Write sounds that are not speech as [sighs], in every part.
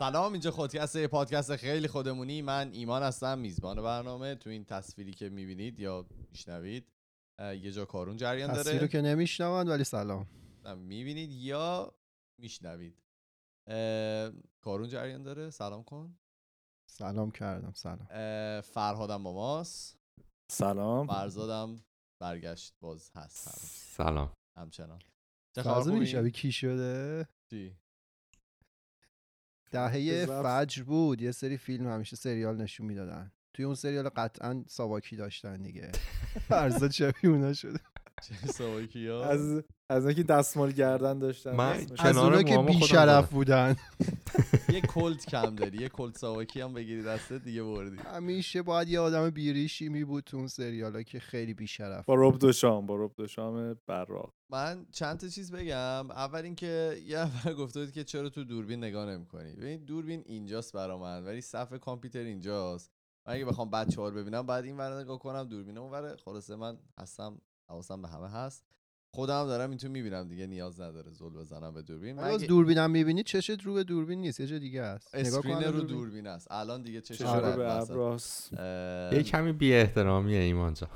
سلام اینجا خودکست پادکست خیلی خودمونی. من ایمان هستم میزبان برنامه. تو این تصویری که می‌بینید یا میشنوید یه جا کارون جریان داره. تصویر رو که نمیشنوند ولی سلام. می‌بینید یا میشنوید. کارون جریان داره. سلام کن. سلام کردم سلام. فرهادم با ماست. سلام. فرزادم برگشت باز هست. سلام. همچنان. چه خبر کی شده؟ چی؟ دهه. فجر بود یه سری فیلم همیشه سریال نشون می‌دادن توی اون سریال قطعا ساواکی داشتن دیگه [laughs] فرضا شبیه اونا شده چه از از اینکه دستمال گردن داشتن من از کنار اونا که بیشرف. بودن. [laughs] یه کلت کم داری یه کلت سواکی هم بگیری دسته دیگه بردی. همیشه باید یه آدم بیریشی می بود تو اون سریال که خیلی بیشرف با رب دوشام با رب دوشام براق. من چند تا چیز بگم. اول اینکه یه نفر گفته بود که چرا تو دوربین نگاه نمی‌کنی. ببین دوربین اینجاست برا من ولی صفحه کامپیوتر اینجاست. من اگه بخوام بچه رو ببینم بعد این ور نگاه کنم دوربین اون ور خلاصه من هستم حواسم به همه هست. خودم دارم این تو می‌بینم دیگه نیاز نداره زل بزنم به دوربین. من از اگه دوربینم می‌بینی چشت رو به دوربین نیست یه جا دیگه است نگاه کن اسکرین الان رو دوربین. است الان دیگه آره. رو به ابراس یه کمی بی احترامیه ایمان جان.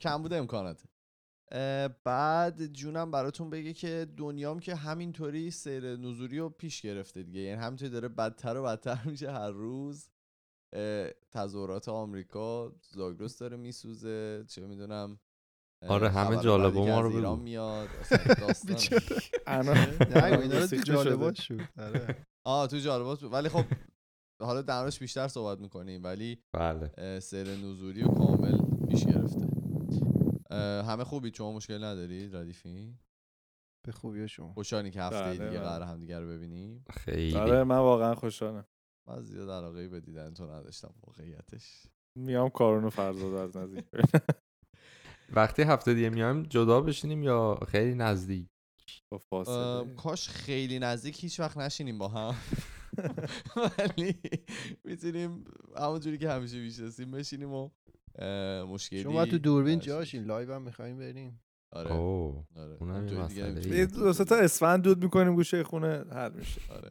کم بوده امکانات. بعد جونم براتون بگه که دنیام که همینطوری سیر نزولی رو پیش گرفته دیگه. یعنی همینطوری داره بدتر و بدتر میشه هر روز. اه، تظاهرات آمریکا زاگرس داره میسوزه. چه می‌دونم. آره، همه جالبه ما رو بگو. میاد [laughs] موسیقی جالبات. شد. آره. آه تو جالبات بود. ولی خب حالا درش بیشتر صحبت می‌کنیم. ولی بله. سیر نزولی رو کامل پیش گرفته. همه خوبی؟ شما مشکل ندارید ردیفی؟ به خوبی شما. خوشحالی که هفته بله، دیگه بله. قرار هم دیگه رو ببینیم. خیلی. آره من واقعا خوشحالم. من زیاد علاقه به دیدن تو نداشتم واقعیتش. میام کارونو فرزاد از نزدیک [laughs] وقتی هفته دیگه میایم جدا بشینیم یا خیلی نزدیک؟ کاش خیلی نزدیک هیچ وقت نشینیم با هم. [laughs] ولی می‌تونیم همونجوری که همیشه میشستیم بشینیم و مشکلی شما تو دوربین جا شین live هم می‌خوایم بریم. آره. آره. اونم دیگه دو سه تا اسفند دود می‌کنیم گوشه خونه حل میشه. آره.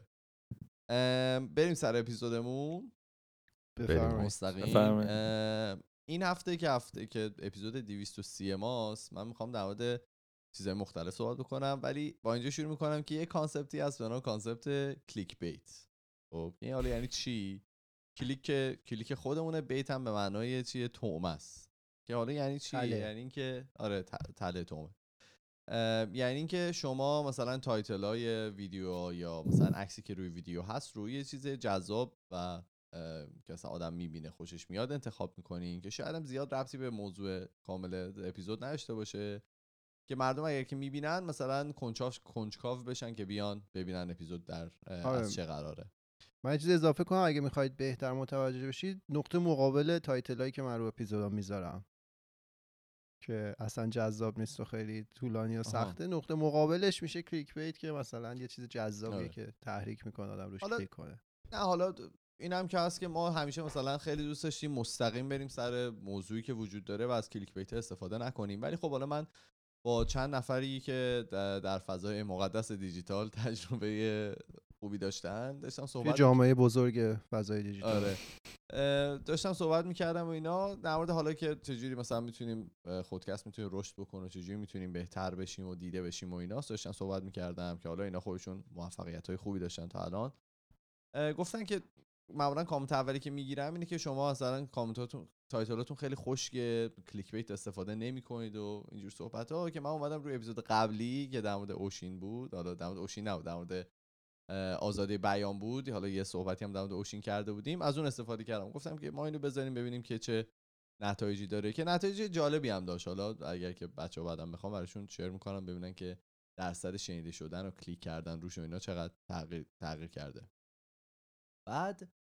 بریم سر اپیزودمون. بفرمایید. مستقیم. این هفته که هفته که اپیزود 230 ماست من می‌خوام در مورد چیزهای مختلف صحبت بکنم ولی با اینجا شروع می‌کنم که یه concept ی هست به نام concept clickbait خب این حالا یعنی چی؟ کلیک کلیک خودمونه bait هم به معنای چیه طعمه است. که حالا یعنی چی؟ تله. یعنی اینکه آره تله طعمه یعنی اینکه شما مثلا title های ویدیو یا مثلا عکسی که روی ویدیو هست روی یه چیز جذاب و که مثلا آدم می‌بینه خوشش میاد انتخاب می‌کنین که شاید هم زیاد ربطی به موضوع کامل اپیزود نداشته باشه. که مردم اگر که می‌بینن مثلا کنجکاو کنجکاو بشن که بیان ببینن اپیزود در اه، آره. از چه قراره. من چیز اضافه کنم اگه می‌خواید بهتر متوجه بشید نقطه مقابل title هایی که من رو اپیزودا می‌ذارم. که اصلا جذاب نیست و خیلی طولانی و سخته نقطه مقابلش میشه clickbait که مثلا یه چیز جذابیه آره. که تحریک می‌کنه آدم روش کلیک کنه. نه حالا این هم که هست که ما همیشه مثلا خیلی دوست داشتیم مستقیم بریم سر موضوعی که وجود داره و از clickbait استفاده نکنیم. ولی خب حالا من با چند نفری که در فضای مقدس دیجیتال [laughs] تجربه خوبی داشتن داشتم صحبت جامعه بزرگ فضای دیجیتال. آره. داشتم صحبت می‌کردم و اینا. در مورد حالا که چجوری مثلا می‌تونیم خودکست می‌تونیم رشد بکنه و چجوری می‌تونیم بهتر بشیم و دیده بشیم و اینا داشتم صحبت می‌کردم که حالا اینا خودشون موفقیت های خوبی داشتن تا الان. گفتن که معمولا کامنت اولی که می‌گیرم اینه که شما مثلا کامنتاتون title اتون خیلی خشک کلیک بیت استفاده نمی کنید و اینجور صحبت ها. که من اومدم روی اپیزود قبلی که در مورد اوشین بود حالا در مورد اوشین نبود در مورد آزادی بیان بود. حالا یه صحبتی هم در مورد اوشین کرده بودیم. از اون استفاده کردم. گفتم که ما اینو بذاریم ببینیم که چه نتایجی داره. که نتایج جالبی هم داشت. حالا اگر که بچه بعدم بخوام براشون شیر می‌کنم ببینن که درصد شنیده شدن و کلیک کردن روش و اینا چقدر تغییر, تغییر کرده. بعد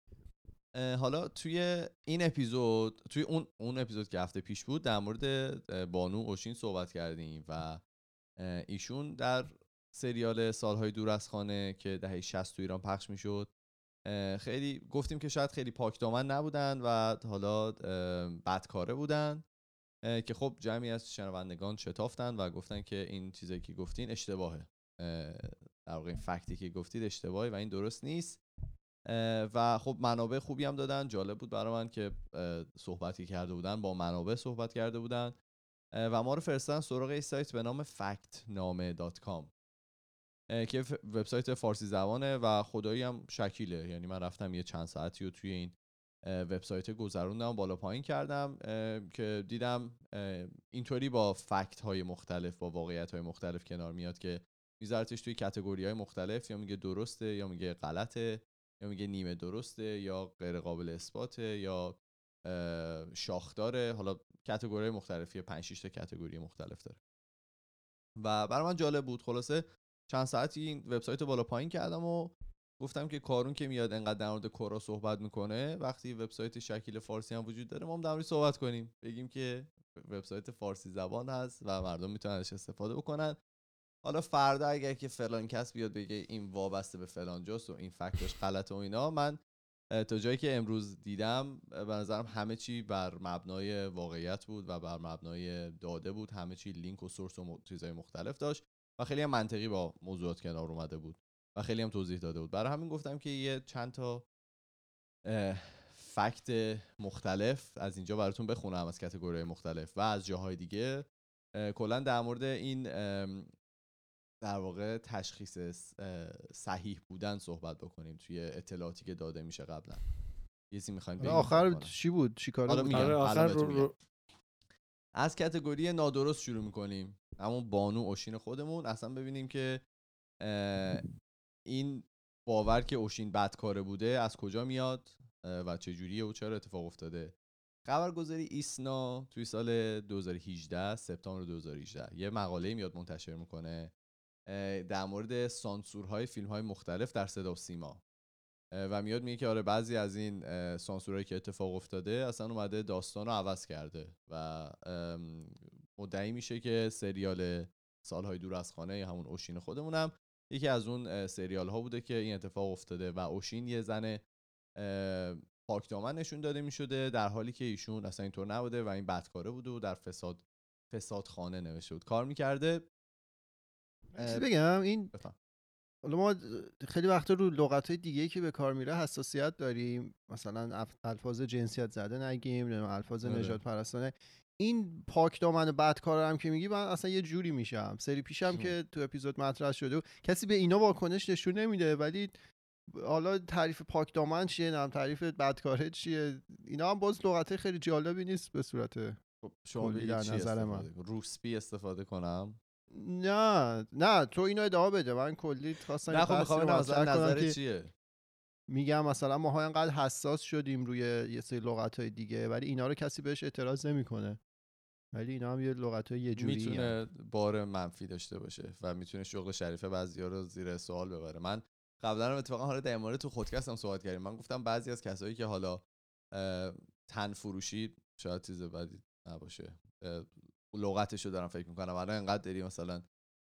حالا توی این اپیزود توی اون اون اپیزود که هفته پیش بود در مورد بانو اوشین صحبت کردیم و ایشون در سریال سالهای دور از خانه که دهه 60 تو ایران پخش می‌شد خیلی گفتیم که شاید خیلی پاکدامن نبودن و حالا بدکاره بودن که خب جمعی از شنوندگان شتافتن و گفتن که این چیزی که گفتین اشتباهه. اه، در واقع این فکتی که گفتید اشتباهی و این درست نیست. و خب منابع خوبی هم دادن. جالب بود برای من که صحبتی کرده بودن با منابع صحبت کرده بودن. و ما رو فرستادن سراغ یه سایت به نام factname.com که وبسایت فارسی زبانه و خدایی هم شکیله. یعنی من رفتم یه چند ساعتی رو توی این وبسایت گذروندم بالا پایین کردم که دیدم اینطوری با فکت های مختلف با واقعیت های مختلف کنار میاد که میذارتش توی کتگوری های مختلف. یا میگه درسته یا میگه غلطه. یا میگه نیمه درسته یا غیر قابل اثباته یا اه، شاخداره. حالا کتگوری مختلفی 5 6 تا کتگوری مختلف داره. و برای من جالب بود. خلاصه چند ساعتی این وبسایت بالا پایین کردم و گفتم که کارون که میاد انقدر در مورد کورا صحبت می‌کنه وقتی وبسایت شکیل فارسی هم وجود داره ما هم در صحبت کنیم. بگیم که وبسایت فارسی زبان هست و مردم می‌تونن ازش استفاده بکنن. حالا فردا اگر که فلان کس بیاد بگه این وابسته به فلان جاست و این فکتش غلطه و اینا من تا جایی که امروز دیدم به نظرم همه چی بر مبنای واقعیت بود و بر مبنای داده بود. همه چی لینک و سورس و چیزای مختلف داشت و خیلی هم منطقی با موضوعات کنار اومده بود و خیلی هم توضیح داده بود. برای همین گفتم که یه چند تا فکت مختلف از اینجا براتون بخونم از کتگوری مختلف و از جاهای دیگه. کلا در مورد این در واقع تشخیص صحیح بودن صحبت بکنیم توی اطلاعاتی که داده میشه قبلا. یه چیزی می‌خوایم حالا آخر چی بود؟ چی میگم. آره، الان آخر رو- از کتگوری نادرست شروع می‌کنیم. همون بانو اوشین خودمون. اصلا ببینیم که این باور که اوشین بدکاره بوده از کجا میاد و چه جوریه و چرا اتفاق افتاده. خبرگزاری ایسنا توی سال 2018 سپتامبر 2018 یه مقاله میاد منتشر می‌کنه. در مورد سانسورهای فیلم های مختلف در صدا و سیما. و میاد میگه که آره بعضی از این سانسورهایی که اتفاق افتاده اصلا اومده داستان رو عوض کرده و مدعی میشه که سریال سالهای دور از خانه همون اوشین خودمونم یکی از اون سریال ها بوده که این اتفاق افتاده و اوشین یه زن پاکدامن نشون داده می‌شده در حالی که ایشون اصلا اینطور نبوده و این بدکاره بوده و در فساد فساد خانه نوشته بود. کار می‌کرده چیزی بگم؟ این. حالا ما خیلی وقتا رو لغت های دیگه که به کار میره حساسیت داریم. مثلا الفاظ جنسیت زده نگیم الفاظ آره. نجات پرستانه. این پاک دامن بدکار هم که میگی من اصلا یه جوری میشم. سری پیشم که تو اپیزود مطرح شده و کسی به اینا واکنش نشون نمیده ولی حالا تعریف پاک دامن چیه؟ نم تعریف بدکاره چیه؟ اینا هم باز لغت خیلی جالبی نیست به صورت خب شما بگید در نظر من. روسپی استفاده کنم. نه نه تو اینو ادامه بده. من کلی خواستم نه خب می‌خوام نظر چیه؟ میگم مثلا ماها انقدر حساس شدیم روی یه سری لغت های دیگه ولی اینا رو کسی بهش اعتراض نمی‌کنه. ولی اینا هم یه لغت های یه جوری می‌تونه بار منفی داشته باشه و می‌تونه شغل شریفه بعضیا رو زیر سوال ببره. من قبلا هم اتفاقا حالا در مورد تو خودکست هم صحبت کردیم. من گفتم بعضی از کسایی که حالا تن فروشی شاید چیز بدی نباشه. لغتش رو دارم فکر می‌کنم. الان انقدر داری مثلا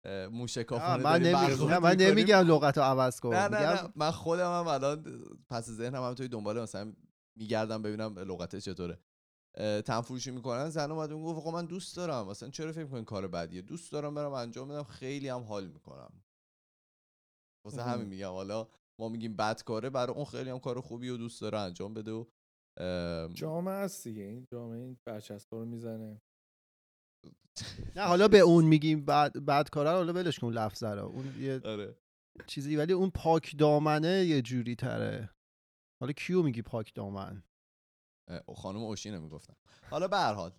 اه، موشکافانه من, داریم نمی... برخورد نه من. نمیگم لغت رو عوض کن. نه نه میگم نه. من خودم هم الان پس ذهنم هم توی دنبال مثلا میگردم ببینم لغتش چطوره. اه، تن فروشی می‌کنن. زن اومد اون گفت آقا من دوست دارم. مثلا چرا فکر می‌کنین کار بدیه؟ دوست دارم برم انجام بدم. خیلی هم حال می‌کنم. واسه. همین میگم. حالا ما میگیم بد کاره برای اون خیلی هم کار خوبی و دوست داره انجام بده و ام، جامعه هست دیگه. این جامعه این برچسبا رو می‌زنه. نه حالا به اون میگیم بعد بعد کاره رو حالا ولش کن لفظ رو. اون یه آره. چیزی ولی اون پاک دامنه یه جوری تره. حالا کیو میگی پاک دامن؟ خانم اوشینو می‌گفتم. حالا به هر حال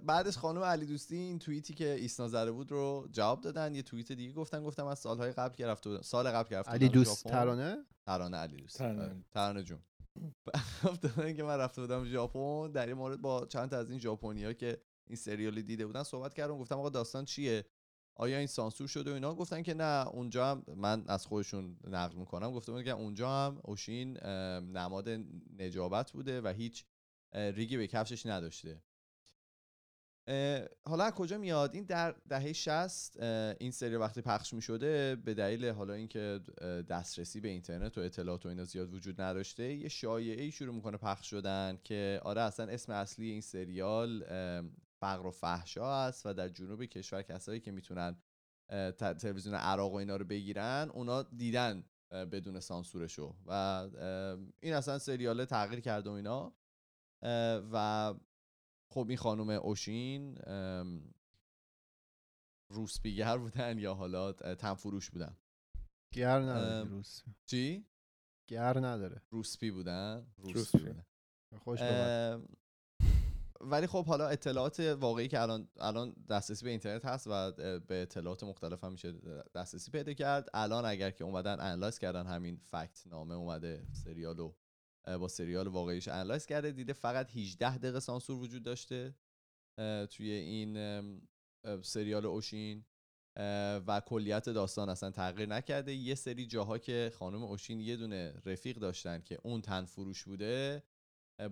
بعدش خانم علی دوستی این توییتی که ایسنا زده بود رو جواب دادن. یه توییت دیگه گفتن گفتم از سالهای قبل که رفته بودم. سال قبل که رفته علی دوست. ترانه؟ ترانه علی دوست. ترانه. آره، ترانه جون. [laughs] گفتن که من رفته بودم ژاپن. در این مورد با چند تا از این ژاپنیا که این سریالی دیده بودن صحبت کردم گفتم آقا داستان چیه؟ آیا این سانسور شده و اینا؟ گفتن که نه اونجا هم من از خودشون نقل می‌کنم. گفته بودن که اونجا هم اوشین نماد نجابت بوده و هیچ ریگی به کفشش نداشته. حالا کجا میاد؟ این در دهه 60 اه، این سری وقتی پخش می شده به دلیل حالا اینکه دسترسی به اینترنت و اطلاعات و اینا زیاد وجود نداشته یه شایعه ای شروع می‌کنه پخش شدن که آره اصلا اسم اصلی این سریال فقر و فحشا است و در جنوب کشور کسایی که می‌تونن تلویزیون عراق و اینا رو بگیرن اونا دیدن بدون سانسورشو و این اصلا سریال تغییر کرده و اینا. و خب این خانم اوشین روسپیگر بودن یا حالا تنفروش بودن. گر نداره روس. چی؟ گر نداره. روسپی بودن؟ روسپی روسپی. بودن. خوش ولی خب حالا اطلاعات واقعی که الان الان دسترسی به اینترنت هست و به اطلاعات مختلف هم میشه دسترسی پیدا کرد. الان اگر که اومدن analyze کردن همین فکت نامه اومده سریالو با سریال واقعیش analyze کرده دیده فقط 18 دقیقه سانسور وجود داشته توی این سریال اوشین و کلیت داستان اصلا تغییر نکرده. یه سری جاها که خانم اوشین یه دونه رفیق داشتن که اون تن فروش بوده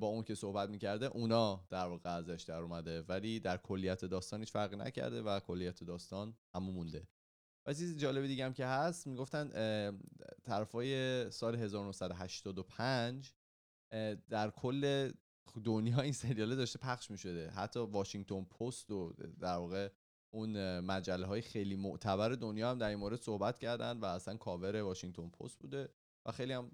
با اون که صحبت می‌کرده اونا در واقع ازش در اومده. ولی در کلیت داستان هیچ فرقی نکرده و کلیت داستان همون مونده. و چیز جالب دیگه هم که هست می‌گفتن طرفای سال 1985 اه، در کل دنیا این سریاله داشته پخش می‌شده. حتی واشنگتن پست و در واقع اون مجله های خیلی معتبر دنیا هم در این مورد صحبت کردن و اصلا کاور واشنگتن پست بوده. و خیلی هم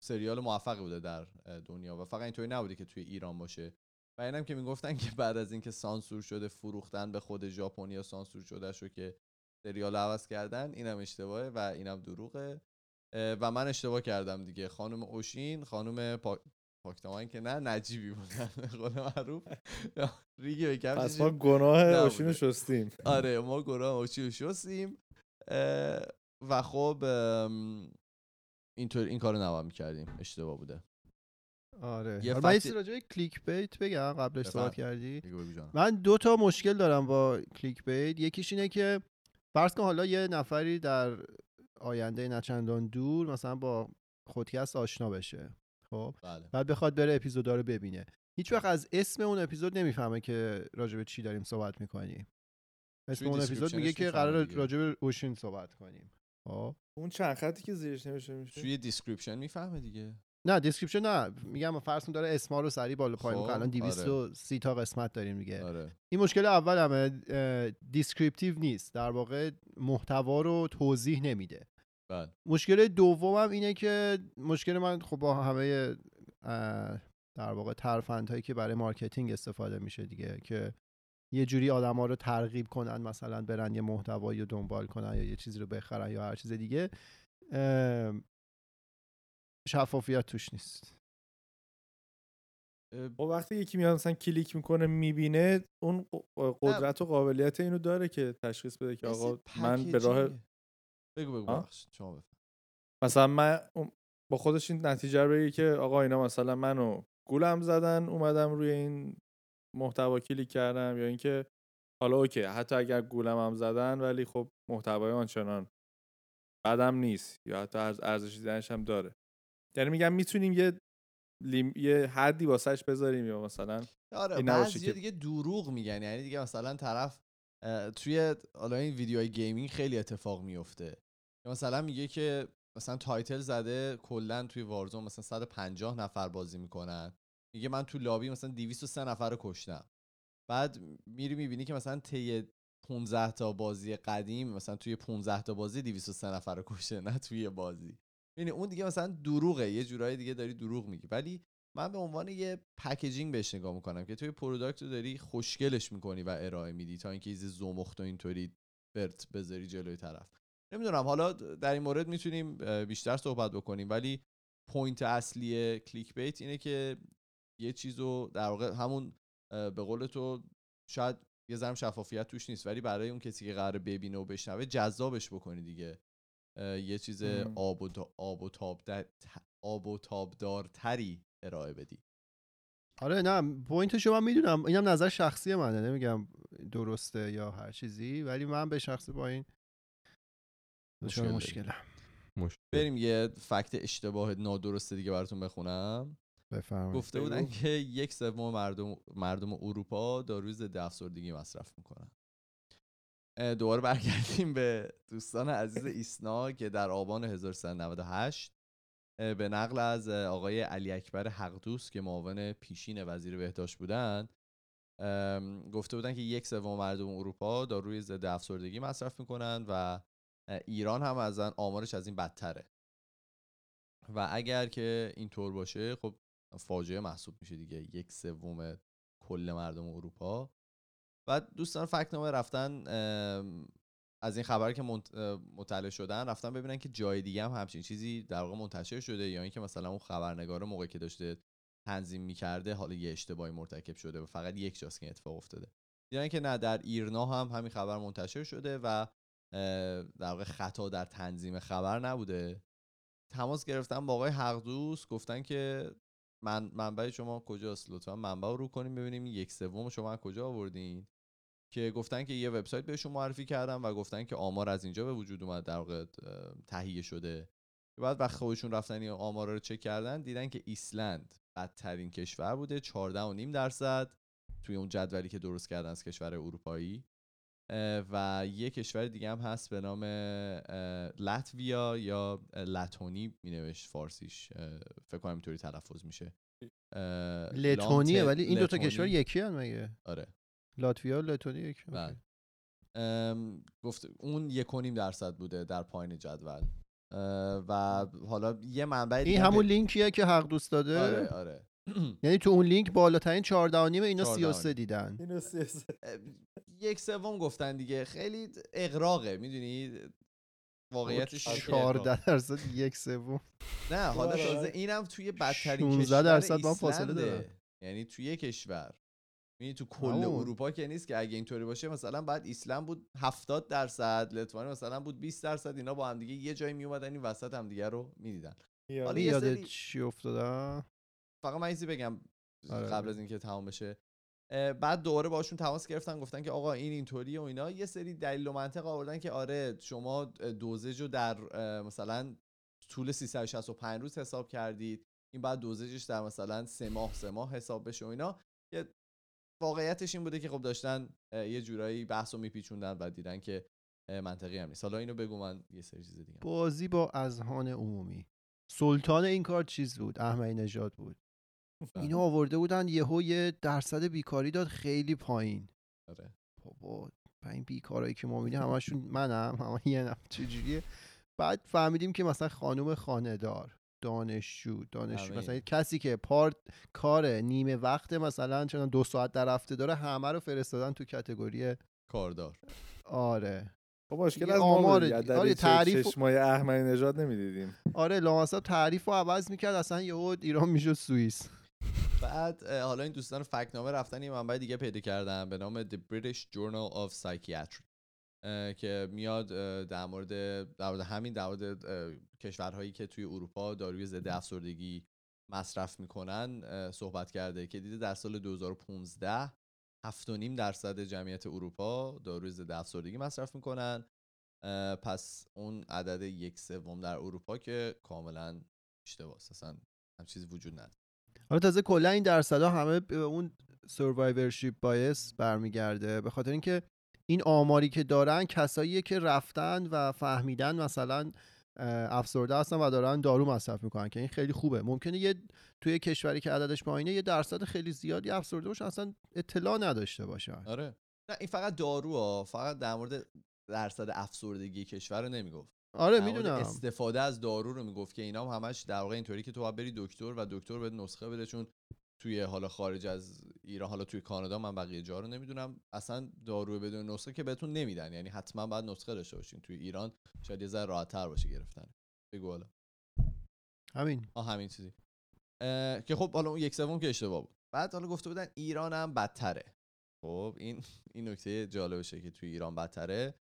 سریال موفقی بوده در دنیا و فقط اینطوری نبوده که توی ایران باشه. و اینم که می‌گفتن که بعد از اینکه سانسور شده فروختن به خود ژاپنیا سانسور شده شو که سریال عوض کردن اینم اشتباهه و اینم دروغه. و من اشتباه کردم دیگه. خانم اوشین خانم پا... پاکتامان که نه نجیبی بودن قول معروف. [laughs] ریگی به کفش پس ما گناه. اوشین رو شستیم. آره ما گناه اوچی رو شستیم. و خب اینطور این کارو نباید می‌کردیم. اشتباه بوده. آره. یه من فکت- راجع به کلیک بیت بگم قبلش. صحبت کردی. من دو تا مشکل دارم با کلیک بیت یکیش اینه که فرض کن حالا یه نفری در آینده نچندان دور مثلا با خودکست آشنا بشه خب؟ بله. بعد بخواد بره اپیزودا رو ببینه. هیچ وقت از اسم اون اپیزود نمی‌فهمه که راجع به چی داریم صحبت می‌کنیم. اسم اون اپیزود میگه که قرار. راجع به اوشین صحبت کنیم. خب. اون چند خطی که زیرش نوشته میشه؟ توی description می‌فهمه دیگه. نه description نه. میگم فرض کن داره اسما رو سریع بالا پایین خب، می‌کنه الان آره. 230 تا قسمت داریم دیگه. آره. این مشکل اول همه descriptive نیست. در واقع محتوا رو توضیح نمیده. بله. مشکل دومم اینه که مشکل من خب با همه در واقع ترفندهایی که برای marketing استفاده میشه دیگه که یه جوری آدما رو ترغیب کنن مثلا برن یه محتوایی رو دنبال کنن یا یه چیزی رو بخرن یا هر چیز دیگه شفافیت توش نیست اه، خب وقتی یکی میاد مثلا کلیک می‌کنه می‌بینه اون قدرت و قابلیت اینو داره که تشخیص بده که آقا من به راه. بگو بگو شما. مثلا من با خودش این نتیجه رو که آقا اینا مثلا منو گولم زدن اومدم روی این محتوا کلیک کردم یا اینکه حالا OK حتی اگر گولم هم زدن ولی خب محتوای آنچنان بدم نیست یا حتی ارز- ارزش دیدنش هم داره. یعنی میگم می‌تونیم یه لیم... یه حدی واسش بذاریم یا مثلا آره بعضی که- دیگه دروغ میگن. یعنی دیگه مثلا طرف توی حالا این ویدیوهای gaming خیلی اتفاق میفته. مثلا میگه که مثلا title زده کلا توی Warzone مثلا 150 نفر بازی می‌کنن. میگه من تو lobby مثلا 203 نفر رو کشتم. بعد میری می‌بینی که مثلا طی 15 تا بازی قدیم مثلا توی 15 تا بازی 203 نفر رو کشته نه توی بازی. یعنی اون دیگه مثلا دروغه یه جورایی دیگه داری دروغ میگی. ولی من به عنوان یه packaging بهش نگاه می‌کنم که توی product رو داری خوشگلش می‌کنی و ارائه میدی تا اینکه as is زمخت و اینطوری برت بذاری جلوی طرف. نمی‌دونم حالا در این مورد می‌تونیم بیشتر صحبت بکنیم ولی point اصلی clickbait اینه که یه چیزو در واقع همون به قول تو شاید یه ذره شفافیت توش نیست ولی برای اون کسی که قرار ببینه و بشنوه جذابش بکنی دیگه. یه چیز. آب و, تا- آب و تاب در- آب و تابدارتری ارائه بدی. آره نه point شو من می‌دونم. اینم نظر شخصی منه. نمیگم درسته یا هر چیزی ولی من به شخص با این مشکل مشکلم. مشکل. بریم یه فکت اشتباه نادرسته دیگه براتون بخونم. بفرمایید. گفته بودن که یک سوم مردم مردم اروپا داروی ضد افسردگی مصرف می‌کنن. دوباره برگردیم به دوستان عزیز ایسنا که در آبان 1398 اه، به نقل از آقای علی اکبر حقدوست که معاون پیشین وزیر بهداشت بودن گفته بودن که یک سوم مردم اروپا داروی ضد افسردگی مصرف می‌کنن و ایران هم از آمارش از این بدتره. و اگر که اینطور باشه خب فاجعه محسوب میشه دیگه یک سوم کل مردم اروپا. و دوستان فکنامه رفتن ام، از این خبر که مطلع شدن رفتن ببینن که جای دیگه هم همچین چیزی در واقع منتشر شده یا اینکه مثلا اون خبرنگار موقعی که داشته تنظیم می‌کرده حالا یه اشتباهی مرتکب شده و فقط یک جاست که اتفاق افتاده. دیدن که نه در ایرنا هم همین خبر منتشر شده و در واقع خطا در تنظیم خبر نبوده. تماس گرفتن با آقای حقدوست گفتن که من منبع شما کجاست لطفا منبع رو رو کنیم ببینیم یک سوم شما کجا آوردین. که گفتن که یه وبسایت بهشون معرفی کردم و گفتن که آمار از اینجا به وجود اومد در واقع تهیه شده. بعد وقت خودشون رفتن این آمارا رو چک کردن دیدن که ایسلند بدترین کشور بوده 14.5 درصد توی اون جدولی که درست کردن از کشور اروپایی. و یه کشور دیگه هم هست به نام لاتویا یا لتونی می نوشت فارسیش فکر کنم اینطوری تلفظ میشه. لتونیه ولی این دوتا. کشور یکی هن مگه؟ آره. لاتویا و لتونی یکی. بله. گفت اون یک و نیم درصد بوده در پایین جدول. و حالا یه منبع این هم همون لینکیه که حق دوست داده؟ آره آره. [clears throat] یعنی تو اون لینک بالاترین 14 و نیم اینا 14 33 دیدن یک سوم گفتن دیگه. خیلی اغراقه می‌دونی؟ واقعیتش اینه که اغراقه. 14 درصد یک سوم. نه حالا. تازه اینم توی بدترین 16 کشور درصد با هم فاصله. داره. یعنی توی کشور. یعنی تو کل. اروپا که نیست که اگه اینطوری باشه مثلا بعد ایسلند بود 70 درصد لتوانی مثلا بود 20 درصد اینا با هم دیگه یه جایی می اومدن این وسط هم دیگه رو می‌دیدن. حالا یاد سری- چی افتادم؟ فقط من بگم آره. قبل از اینکه تمام بشه. بعد دوباره باشون تماس گرفتن گفتن که آقا این اینطوریه و اینا. یه سری دلیل و منطق آوردن که آره شما دوزج رو در مثلا طول 365 روز حساب کردید. این بعد دوزجش در مثلا سه ماه سه ماه حساب بشه و اینا. یه واقعیتش این بوده که خب داشتن یه جورایی بحث رو میپیچوندن و دیدن که منطقی هم نیست. حالا اینو بگو من یه سری چیز دیگه بازی با اذهان عمومی. سلطان این کار چیز بود؟ احمدی نژاد بود. بله. اینا آورده بودن یهو یه درصد بیکاری داد خیلی پایین. آره. بابا این بیکارایی که ما می‌بینیم همشون منم همه یه نفر چجوریه؟ بعد فهمیدیم که مثلا خانم خانهدار دانشجو دانشجو مثلا. کسی که پارت کار نیمه وقت مثلا چون دو ساعت در هفته داره همه رو فرستادن تو کتگوری کاردار. آره. خب مشکل از ما آمار- آره، آره تعریف چشمای احمدی نژاد نمی‌دیدیم. آره لامصب تعریف رو عوض می‌کرد اصلا یهو ایران می‌شد سوئیس. بعد حالا این دوستان فکنامه رفتن یه منبع دیگه پیدا کردن به نام The British Journal of Psychiatry که میاد در مورد در مورد همین در مورد کشورهایی که توی اروپا داروی ضد افسردگی مصرف می‌کنن صحبت کرده که دیده در سال 2015 7.5 درصد جمعیت اروپا داروی ضد افسردگی مصرف می‌کنن پس اون عدد یک سوم در اروپا که کاملا اشتباهه اصلا هم چیزی وجود نداره. حالا تازه کلا این درصدها همه به اون سروایورشیپ بایس برمیگرده. به خاطر اینکه این آماری که دارن کساییه که رفتن و فهمیدن مثلا افسرده هستن و دارن دارو مصرف می‌کنن که این خیلی خوبه. ممکنه یه توی کشوری که عددش پایینه یه درصد خیلی زیادی افسرده باشن اصلا اطلاع نداشته باشن آره. نه این فقط دارو ها فقط در مورد درصد افسردگی کشور رو نمی‌گفت. آره می‌دونم. استفاده از دارو رو می‌گفت که اینا هم همش در واقع اینطوری که تو باید بری دکتر و دکتر به نسخه بده چون توی حالا خارج از ایران حالا توی کانادا من بقیه جا رو نمی‌دونم. اصلا دارو بدون نسخه که بهتون نمیدن. یعنی حتما باید نسخه داشته باشین. توی ایران شاید یه ذره راحت‌تر باشه گرفتن. بگو حالا. همین. آه همین چیزی. اه، که خب حالا اون یک سوم که اشتباه بود. بعد حالا گفته بودن ایران هم بدتره. خب این این نکته جالبشه که توی ایران بدتره.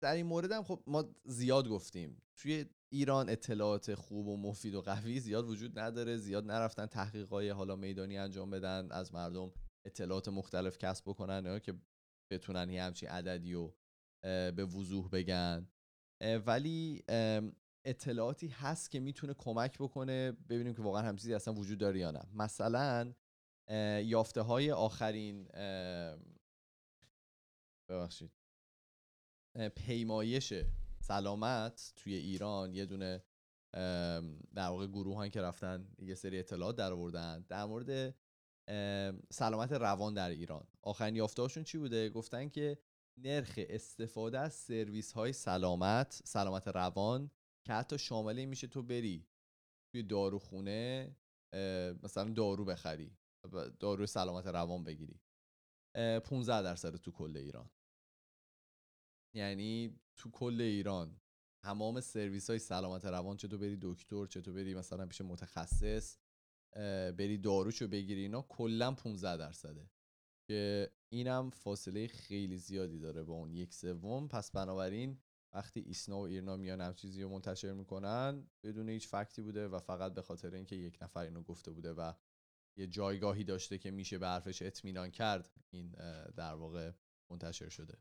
در این مورد هم خب ما زیاد گفتیم. توی ایران اطلاعات خوب و مفید و قوی زیاد وجود نداره. زیاد نرفتن تحقیقای حالا میدانی انجام بدن از مردم اطلاعات مختلف کسب بکنن یا که بتونن یه همچین عددی اه، به وضوح بگن. ولی اطلاعاتی هست که می‌تونه کمک بکنه ببینیم که واقعا هم چیزی اصلا وجود داره یا نه. مثلا یافته های آخرین ببخشید. پیمایش سلامت توی ایران یه دونه در واقع گروه که رفتن یه سری اطلاعات در آوردن در مورد سلامت روان در ایران. آخرین یافته‌هاشون چی بوده؟ گفتن که نرخ استفاده از سرویس های سلامت سلامت روان که حتی شامل این میشه تو بری توی داروخونه مثلا دارو بخری دارو سلامت روان بگیری. اه، 15 درصد تو کل ایران. یعنی تو کل ایران تمام سرویس های سلامت روان تو بری دکتر تو بری مثلا پیش متخصص بری داروشو بگیری اینا کلا 15 درصده. که اینم فاصله خیلی زیادی داره با اون یک سوم. پس بنابراین وقتی ایسنا و ایرنا میان هم چیزی رو منتشر می‌کنن بدون هیچ فکتی بوده و فقط به خاطر اینکه یک نفر اینو گفته بوده و یه جایگاهی داشته که میشه به حرفش اطمینان کرد این در واقع منتشر شده.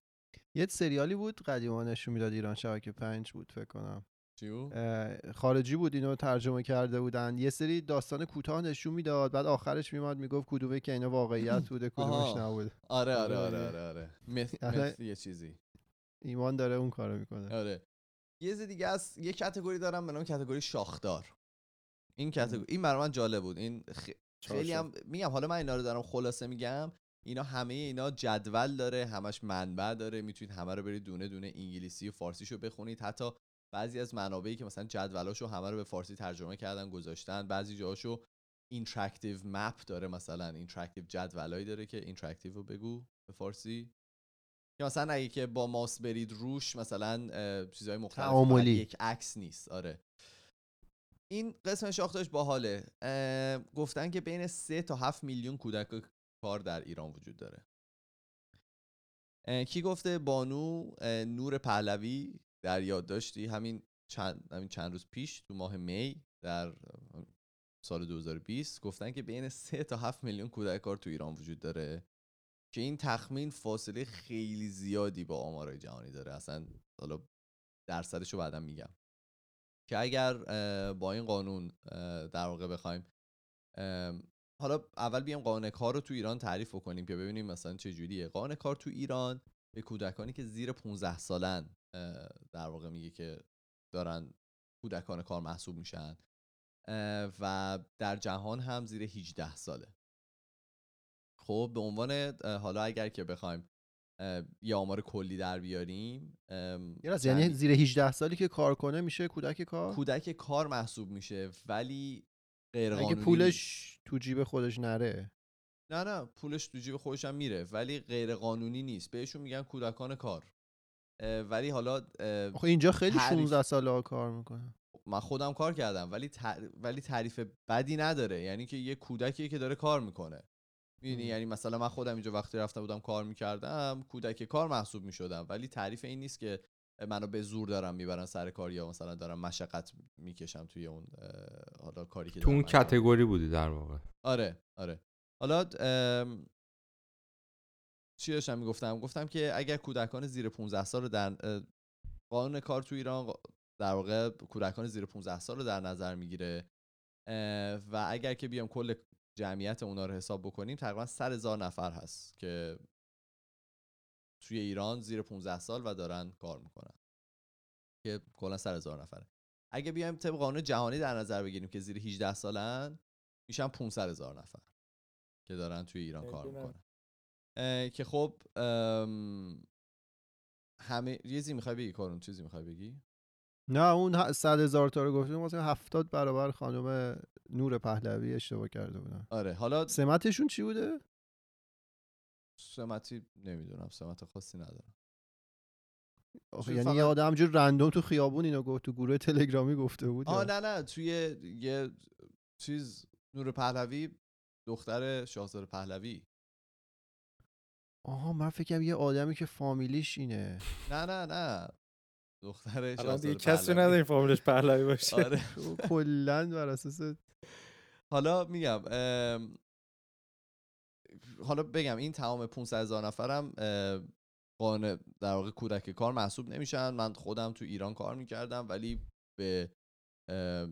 یه سریالی بود قدیما نشون می‌داد ایران شبکه پنج بود فکر کنم. چی بود؟ اه، خارجی بود اینو ترجمه کرده بودن. یه سری داستان کوتاه نشون می‌داد بعد آخرش میماد می‌گفت کدومه که اینا واقعیت [clears throat] بوده کدومش. نبوده. آره آره آره آره. آره. آره. مثل, یه چیزی. ایمان داره اون کارو می‌کنه. آره. یه چیز دیگه از یه کتگوری دارم به نام کتگوری شاخدار. این کتگوری این برای من جالب بود. این خ... خیلی هم میگم حالا من اینا رو دارم خلاصه میگم. اینا همه اینا جدول داره همش منبع داره می‌تونید همه رو برید دونه دونه انگلیسی و فارسیشو بخونید. حتی بعضی از منابعی که مثلا جدولاشو همه رو به فارسی ترجمه کردن گذاشتن بعضی جاهاشو interactive map داره مثلا interactive جدولایی داره که interactive رو بگو به فارسی. یا مثلا اگه که با ماوس برید روش مثلا چیزهای مختلف یک عکس نیست. آره. این قسم شاختاش باحاله. گفتن که بین 3 تا 7 میلیون کودک کار در ایران وجود داره. کی گفته بانو نور پهلوی در یادداشتی همین چند همین چند روز پیش تو ماه می در سال 2020 گفتن که بین 3 تا 7 میلیون کودک کار تو ایران وجود داره که این تخمین فاصله خیلی زیادی با آمارای جهانی داره. اصلا حالا درصدش رو بعدا میگم. که اگر با این قانون در واقع بخوایم حالا اول بیام قانون کار رو تو ایران تعریف کنیم که ببینیم مثلا چه جوریه. قانون کار تو ایران به کودکانی که زیر 15 سالن در واقع میگه که دارن کودکان کار محسوب میشن و در جهان هم زیر 18 ساله. خب به عنوان حالا اگر که بخوایم یه آمار کلی در بیاریم یعنی زیر 18 سالی که کار کنه میشه کودک کار؟ کودک کار محسوب میشه ولی غیر اگه پولش تو جیب خودش نره. نه نه پولش تو جیب خودش هم میره ولی غیر قانونی نیست. بهشون میگن کودکان کار. ولی حالا آخه اینجا خیلی تعریف- 16 ساله ها کار می‌کنه من خودم کار کردم ولی تع- ولی تعریف بدی نداره. یعنی که یه کودکی که داره کار می‌کنه. می‌دونی. یعنی مثلا من خودم اینجا وقتی رفته بودم کار می‌کردم کودک کار محسوب می‌شدم. ولی تعریف این نیست که منو به زور دارم می‌برن سر کار یا مثلا دارم مشقت می‌کشم توی اون حالا کاری که تو اون. کتگوری بودی در واقع. آره آره. حالا چی داشتم می‌گفتم؟ گفتم که اگر کودکان زیر 15 سال رو در قانون کار تو ایران در واقع کودکان زیر 15 سال رو در نظر می‌گیره و اگر که بیام کل جمعیت اونا رو حساب بکنیم تقریبا 100 هزار نفر هست که توی ایران زیر 15 سال و دارن کار می‌کنن. که کلا 100 هزار نفره. اگه بیایم طبق قانون جهانی در نظر بگیریم که زیر 18 سالن میشن 500 هزار نفر که دارن توی ایران کار. می‌کنن. که خب همه یه چیزی می‌خوای بگی کارون؟ چیزی می‌خوای بگی؟ نه اون 100 هزار تا رو گفتیم مثلا 70 برابر خانم نور پهلوی اشتباه کرده بودن. آره حالا سمتشون چی بوده؟ سمتی نمی‌دونم سمت خاصی ندارم. یعنی فقط- یه آدم همجور رندوم تو خیابون اینو گفت تو گروه تلگرامی گفته بود آه؟ نه نه توی یه چیز نور پهلوی دختر شاهزاده پهلوی. آها من فکرم یه آدمی که فامیلیش اینه. نه نه نه دختر الان شاهزاده دیگه کسی. نداریم فامیلش پهلوی باشه. آره. کلا بر اساس حالا میگم حالا بگم این تمام 500 هزار نفرم قانون در واقع کودک کار محسوب نمیشن. من خودم تو ایران کار می‌کردم ولی به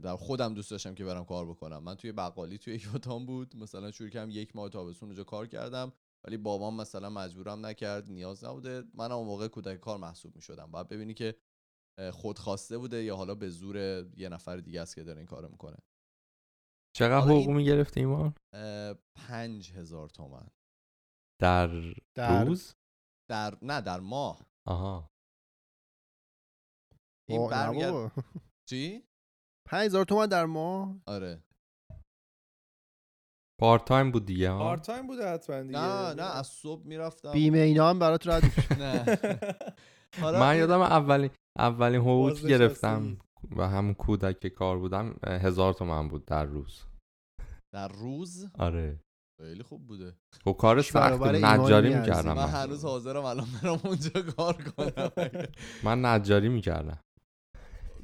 در خودم دوست داشتم که برم کار بکنم. من توی بقالی توی یوتام بود. مثلا شروع کردم یک ماه تابستون اونجا کار کردم ولی بابام مثلا مجبورم نکرد نیاز نبوده. من اون موقع کودک کار محسوب می‌شدم. باید ببینی که خودخواسته بوده یا حالا به زور یه نفر دیگه است که داره این کارو می‌کنه. چقدر حقوق این- می‌گرفت ایمان؟ اه، پنج هزار تومن. در در روز؟ در نه در ماه. آها. این برمیگرد بابا. [laughs] چی؟ 5000 تومن در ماه؟ آره. part time بود دیگه ها part time بوده حتما دیگه. نه نه از صبح می‌رفتم. بیمه اینا هم برات رد. [laughs] نه. [laughs] حالا من یادم اولین اولین حقوقی. گرفتم. و همون کودک که کار بودم هزار تومن بود در روز. در روز؟ آره. خیلی خوب بوده. خب کار سخت نجاری. می‌کردم من هنوز حاضرم الان برم اونجا کار کنم. [laughs] من نجاری می‌کردم.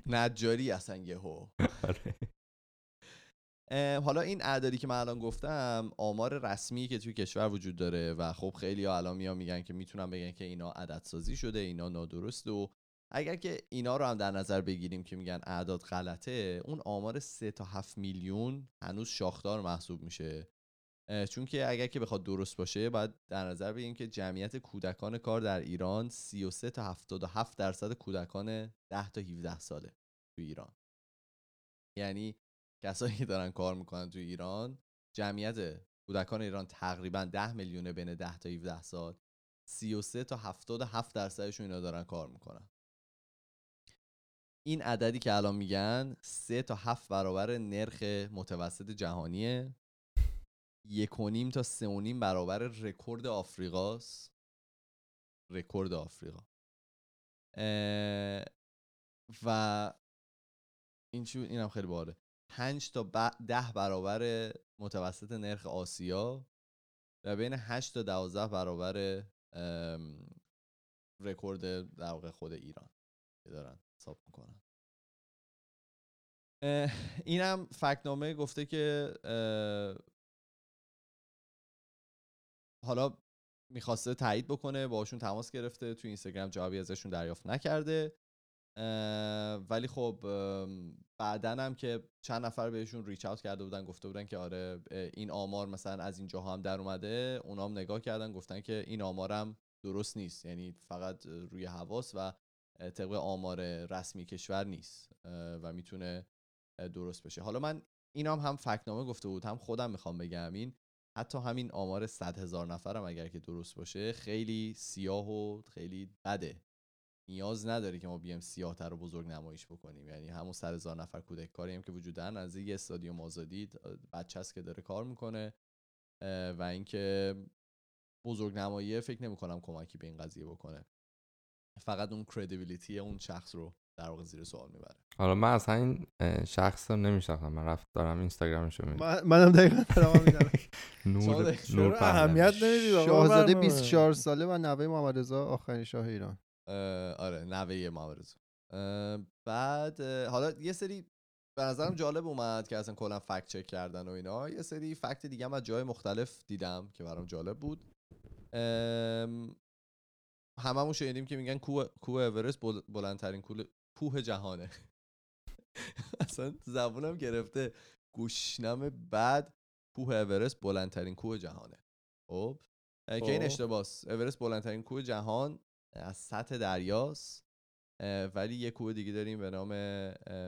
نجاری اصلا یهو. آره. حالا این اعدادی که من الان گفتم آمار رسمی که توی کشور وجود داره و خب خیلی ها الان میان میگن که می‌تونن بگن که اینا عدد سازی شده اینا نادرسته و اگر که اینا رو هم در نظر بگیریم که میگن اعداد غلطه اون آمار 3 تا 7 میلیون هنوز شاخدار محسوب میشه. چون که اگر که بخواد درست باشه باید در نظر بگیریم که جمعیت کودکان کار در ایران 33 تا 77 درصد کودکان 10 تا 17 ساله تو ایران. یعنی کسایی که دارن کار می‌کنن تو ایران جمعیت کودکان ایران تقریبا 10 میلیونه بین 10 تا 17 سال 33 تا 77 درصدشون اینا دارن کار می‌کنن. این عددی که الان میگن 3 تا 7 برابر نرخ متوسط جهانیه. یک و نیم تا سه و نیم برابر رکورد آفریقاست. رکورد آفریقا. و این چی؟ اینم خیلی باحاله. 5 تا ب- ده برابر متوسط نرخ آسیا و بین 8 تا 12 برابر رکورد در خود ایران که دارن. حساب می‌کنن. اینم فکنامه گفته که حالا می‌خواسته تایید بکنه باشون تماس گرفته تو اینستاگرام جوابی ازشون دریافت نکرده. ولی خب بعدا هم که چند نفر بهشون ریچ اوت کرده بودن گفته بودن که آره این آمار مثلا از اینجاها هم در اومده. اونا هم نگاه کردن گفتن که این آمارم درست نیست. یعنی فقط روی حواس و طبق آمار رسمی کشور نیست و می‌تونه درست بشه حالا من اینام هم فکنامه گفته بود هم خودم می‌خوام بگم این حتی همین آمار 100 هزار نفرم اگر که درست باشه خیلی سیاه و خیلی بده. نیاز نداره که ما سیاه تر و بزرگ نمایش بکنیم. یعنی همون 100 هزار نفر کودک کاری هم که وجود دارن از یه استادیوم آزادی بچه که داره کار می‌کنه و اینکه بزرگ نماییه فکر نمی کنم کمکی به این قضیه بکنه. فقط اون کردیبیلیتی اون شخص رو در واقع زیر سوال می‌بره. حالا من اصلا این شخص رو نمیشناختم من رفت دارم اینستاگرامش رو می‌بینم. من- منم دقیقا دارم. [laughs] نور نور اهمیت نمی‌دید آقا شاهزاده برنامه؟ 24 ساله و نوه محمد رضا آخرین شاه ایران. آره نوه ماورز بعد اه، حالا یه سری به نظرم جالب اومد که اصلا کلا فکت چک کردن و اینا. یه سری فکت دیگه هم از جای مختلف دیدم که برام جالب بود. هممون شنیدیم که میگن کوه, کوه اورست بل- بلندترین کوه, کوه جهانه. [laughs] اصلا زبونم گرفته. گوشنم بعد کوه اورست بلندترین کوه جهانه. خب؟ که این خب. اشتباس. اورست بلندترین کوه جهان از سطح دریاست. ولی یه کوه دیگه داریم به نام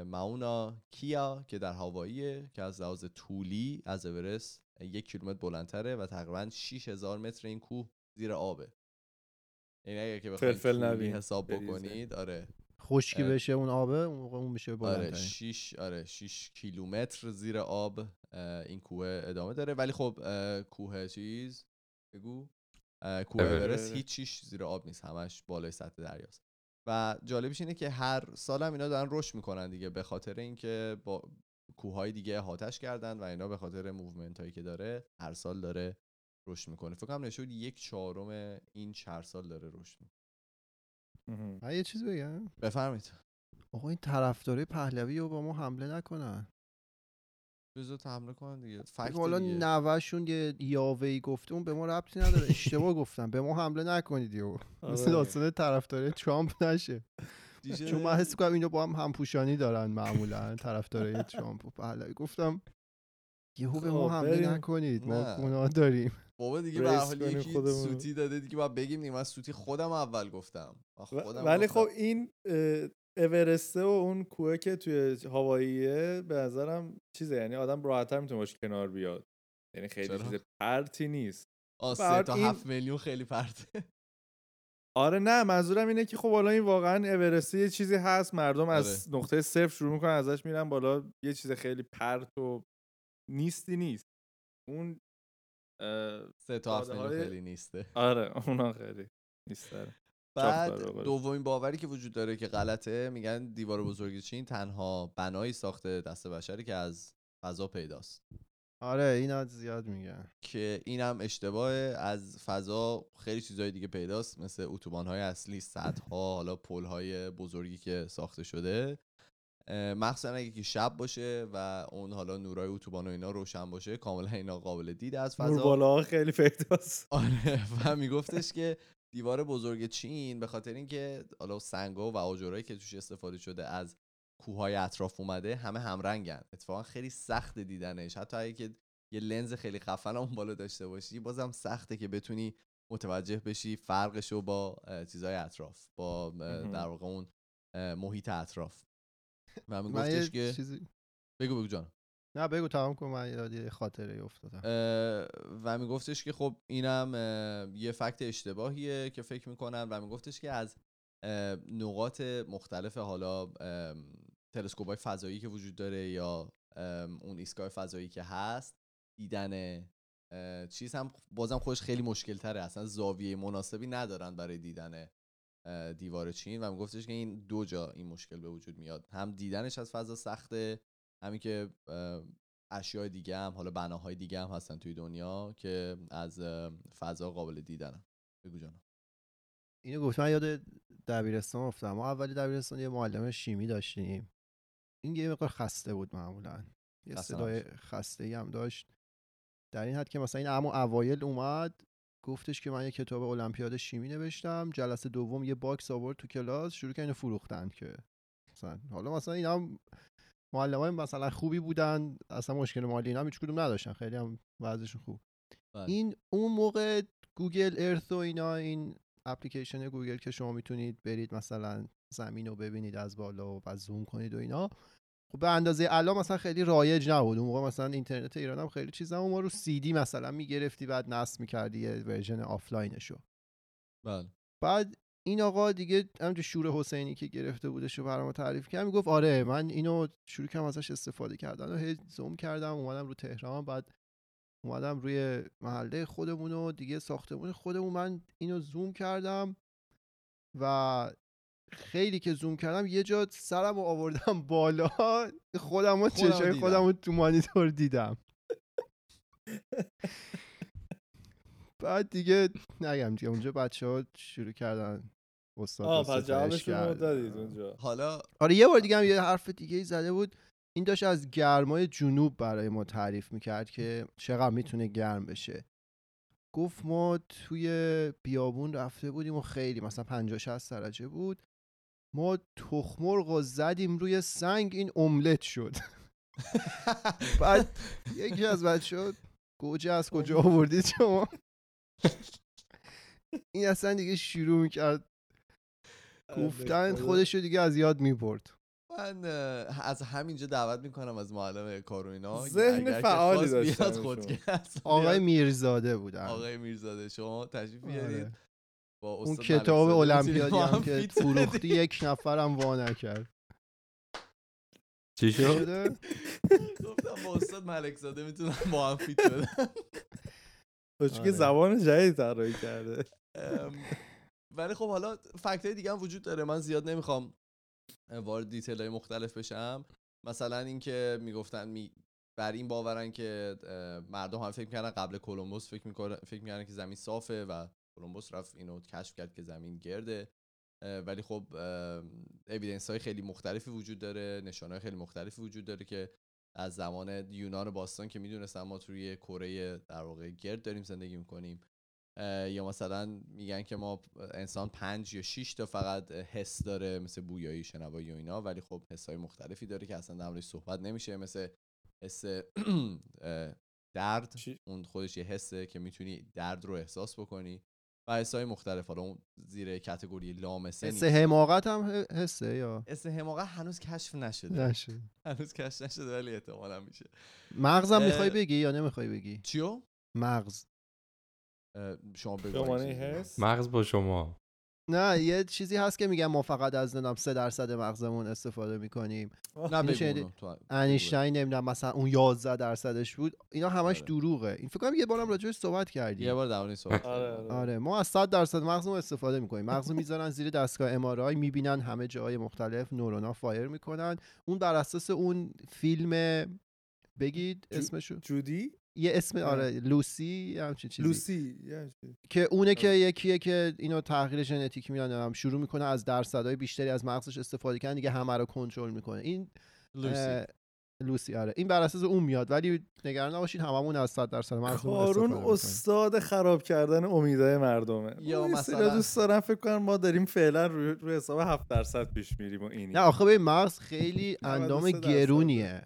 ماونا کیا که در هاواییه که از لحاظ طولی از اورست یک کیلومتر بلندتره و تقریبا 6000 متر این کوه زیر آبه. این اگه که بخواید. حساب. بکنید آره خشکی. بشه اون آبه اون موقع اون میشه آره بلندترین 6 آره 6 کیلومتر زیر آب این کوه ادامه داره ولی خب کوه چیز بگو کوه اورست. اورست هیچیش زیر آب نیست همش بالای سطح دریاست و جالبش اینه که هر سال هم اینا دارن رشد می‌کنن دیگه به خاطر اینکه با کوههای دیگه احاطه‌ش کردن و اینا به خاطر movement هایی که داره هر سال داره رشد می‌کنه. فکر کنم نشود یک چهارم این چهار سال داره رشد می‌کنه. من یه چیز بگم. بفرمایید. آقا این طرفدارای پهلوی رو با ما حمله نکنن. بذار حمله کنن دیگه. فکت حالا دیگه. نوهشون یه یاوهی گفته اون به ما ربطی نداره. [laughs] اشتباه گفتم. به ما حمله نکنید یو مثل آره. داستان طرفداری ترامپ نشه. چون من حس کنم اینو با هم همپوشانی دارن معمولا طرفدارای ترامپ و پهلوی. گفتم یهو به ما خب، حمله. نکنید. ما. گناه داریم. بابا دیگه به حال یکی خودمون. سوتی داده دیگه باید بگیم دیگه. من سوتی خودم اول گفتم. خودم ولی. خب این اورسته و اون کوه که توی هواییه به نظرم چیزه. یعنی آدم راحت‌تر می‌تونه باش کنار بیاد. یعنی خیلی چرا؟ چیز پرتی نیست. آه سه بعد تا این- هفت میلیون خیلی پرته. آره نه منظورم اینه که خب حالا این واقعا اورسته یه چیزی هست. مردم از نقطه صفر شروع می‌کنن ازش میرن بالا. یه چیز خیلی پرت و نیستی نیست. اون سه تا هفت میلیون داده‌های- خیلی نیسته. آره اونا خیلی نیست داره بعد بقولش. دومین باوری که وجود داره که غلطه میگن دیوار بزرگ چین تنها بنایی ساخته دست بشری که از فضا پیداست. آره اینا زیاد میگن. که اینم اشتباه از فضا خیلی چیزهای دیگه پیداست مثل اتوبان های اصلی سدها حالا پل های بزرگی که ساخته شده. مخصوصا اگه که شب باشه و اون حالا نورای اتوبان و اینا روشن باشه کاملا اینا قابل دید از نور فضا. بالا خیلی پیداست. [laughs] آره و میگفتش که دیوار بزرگ چین به خاطر اینکه حالا سنگا و آجرایی که توش استفاده شده از کوههای اطراف اومده همه همرنگن. اتفاقا خیلی سخت دیدنش. حتی اگه که یه لنز خیلی خفن هم اون بالا داشته باشی بازم سخته که بتونی متوجه بشی فرقش رو با چیزهای اطراف با. در واقع اون محیط اطراف. و من میگفتش یه که چیزی بگو بگو جان. نه بگو تمام کن. من یاد یه خاطره افتادم. و میگفتش که خب اینم یه فکت اشتباهیه که فکر می‌کنن و میگفتش که از نقاط مختلف حالا تلسکوپ های فضایی که وجود داره یا اون ایستگاه فضایی که هست دیدن چیز هم بازم خودش خیلی مشکل تره اصلا زاویه مناسبی ندارن برای دیدن دیوار چین و میگفتش که این دو جا این مشکل به وجود میاد. هم دیدنش از فضا سخته همین که اشیاء دیگه هم حالا بناهای دیگه هم هستن توی دنیا که از فضا قابل دیدنن بگو جانم. اینو گفت من یاد دبیرستان افتادم. ما اولی دبیرستان یه معلم شیمی داشتیم. این یه مقدار خسته بود معمولا. یه صدای. خسته ای هم داشت. در این حد که مثلا این اما اوایل اومد گفتش که من یه کتاب المپیاد شیمی نوشتم. جلسه دوم یه باکس آورد تو کلاس شروع اینو فروختن که. مثلا حالا مثلا اینا هم معلمای مثلا خوبی بودن اصلا مشکل مالی اینا هم هیچ کدوم نداشتن خیلی هم وضعشون خوب. بله. این اون موقع Google Earth و اینا این اپلیکیشن گوگل که شما می‌تونید برید مثلا زمین رو ببینید از بالا و زوم کنید و اینا خب به اندازه الان مثلا خیلی رایج نبود. اون موقع مثلا اینترنت ایران هم خیلی چیز نبود. ما رو سی دی مثلا می‌گرفتی بعد نصب می‌کردی یه version offline شو. بله. بعد این آقا دیگه همینجور شور حسینی که گرفته بودش رو برام تعریف کرد می‌گفت آره من اینو شروع کردم ازش استفاده کردن و هی زوم کردم اومدم رو تهران بعد اومدم روی محله خودمون و دیگه ساختمون خودمون. من اینو زوم کردم و خیلی که زوم کردم یه جا سرم رو آوردم بالا. خودم رو چشای. خودم رو تو مانیتور دیدم. بعد دیگه نگم دیگه اونجا بچه ها شروع کردن استاد آه پس جوابشون. دادید اونجا. حالا آره یه بار دیگه هم یه حرف دیگه ای زده بود. این داشت از گرمای جنوب برای ما تعریف می‌کرد که چقدر می‌تونه گرم بشه. گفت ما توی بیابون رفته بودیم و خیلی مثلا 50 60 درجه بود. ما تخمرغ رو زدیم روی سنگ این املت شد. [laughs] بعد یکی از بچه گوجه از کجا آوردید شما؟ این اصلا دیگه شروع می‌کرد. گفتن خودش رو دیگه از یاد می‌برد. من از همینجا دعوت می‌کنم از معلم کار و اینا ذهن فعالی. خودکست آقای. میرزاده بودن. آقای میرزاده شما تشریف بیارید. آره. با اون کتاب المپیادی هم که فروختی. یک نفرم وا نکرد چی شد؟ شده؟ گفتم با استاد ملکزاده می‌تونم با هم فیت بدم که آره. زبان جدید طراحی کرده ولی خب حالا فکت های دیگه هم وجود داره من زیاد نمی‌خوام وارد دیتیل های مختلف بشم مثلا اینکه می‌گفتن می بر این باورن که مردم هم فکر می‌کردن قبل کلمبوس فکر می‌کردن فکر می‌کردن که زمین صافه و کلمبوس رفت اینو کشف کرد که زمین گرده. ولی خب اویدنس های خیلی مختلفی وجود داره نشانه خیلی مختلفی وجود داره که از زمان یونان باستان که می‌دونستن ما توی کره در واقع گرد داریم زندگی می‌کنیم. یا مثلا میگن که ما انسان پنج یا شش تا فقط حس داره مثل بویایی شنوایی و اینا ولی خب حس های مختلفی داره که اصلا در صحبت نمیشه مثل حس درد؟ اون خودش یه حسه که می‌تونی درد رو احساس بکنی. و حسای مختلف حالا اون زیر کتگوری لامسه حس نیست. حماقت هم حسه یا؟ اسم حماقت هنوز کشف نشده. نشه [laughs] هنوز کشف نشده ولی احتمالا میشه. مغزم اه، می‌خوای بگی یا نمی‌خوای بگی؟ چیو؟ مغز. شما بگو. حس؟ مغز با شما. نه یه چیزی هست که میگن ما فقط از نمی‌دونم 3 درصد مغزمون استفاده می‌کنیم. نه انیشتین نمی‌دونم مثلا اون 11 درصدش بود. اینا همش آره. دروغه. این فکر کنم یه بارم راجعش صحبت کردیم. یه بار در مورد این صحبت آره آره. آره ما از 100 درصد مغزمون استفاده می‌کنیم. مغزو می‌ذارن زیر دستگاه ام می‌بینن همه جای مختلف نورونا fire می‌کنن. اون بر اساس اون فیلم بگید اسمشو. جودی؟ یه اسم نه. آره لوسی یه همچین چیزی. لوسی. که اونه که آره. یکیه که اینو تحقیق ژنتیک میان هم شروع می‌کنه از درصدهای بیشتری از مغزش استفاده کردن دیگه همه رو کنترل می‌کنه. این لوسی. لوسی آره. این بر اساس اون میاد. ولی نگران نباشید هممون از 100 درصد استفاده کارون استاد خراب کردن امیدهای مردمه. یا مثلا- دوست دارم فکر کنم ما داریم فعلا روی, روی حساب 7 درصد پیش میریم و اینی. نه آخه به مغز خیلی 93 اندام درصد. گرونیه.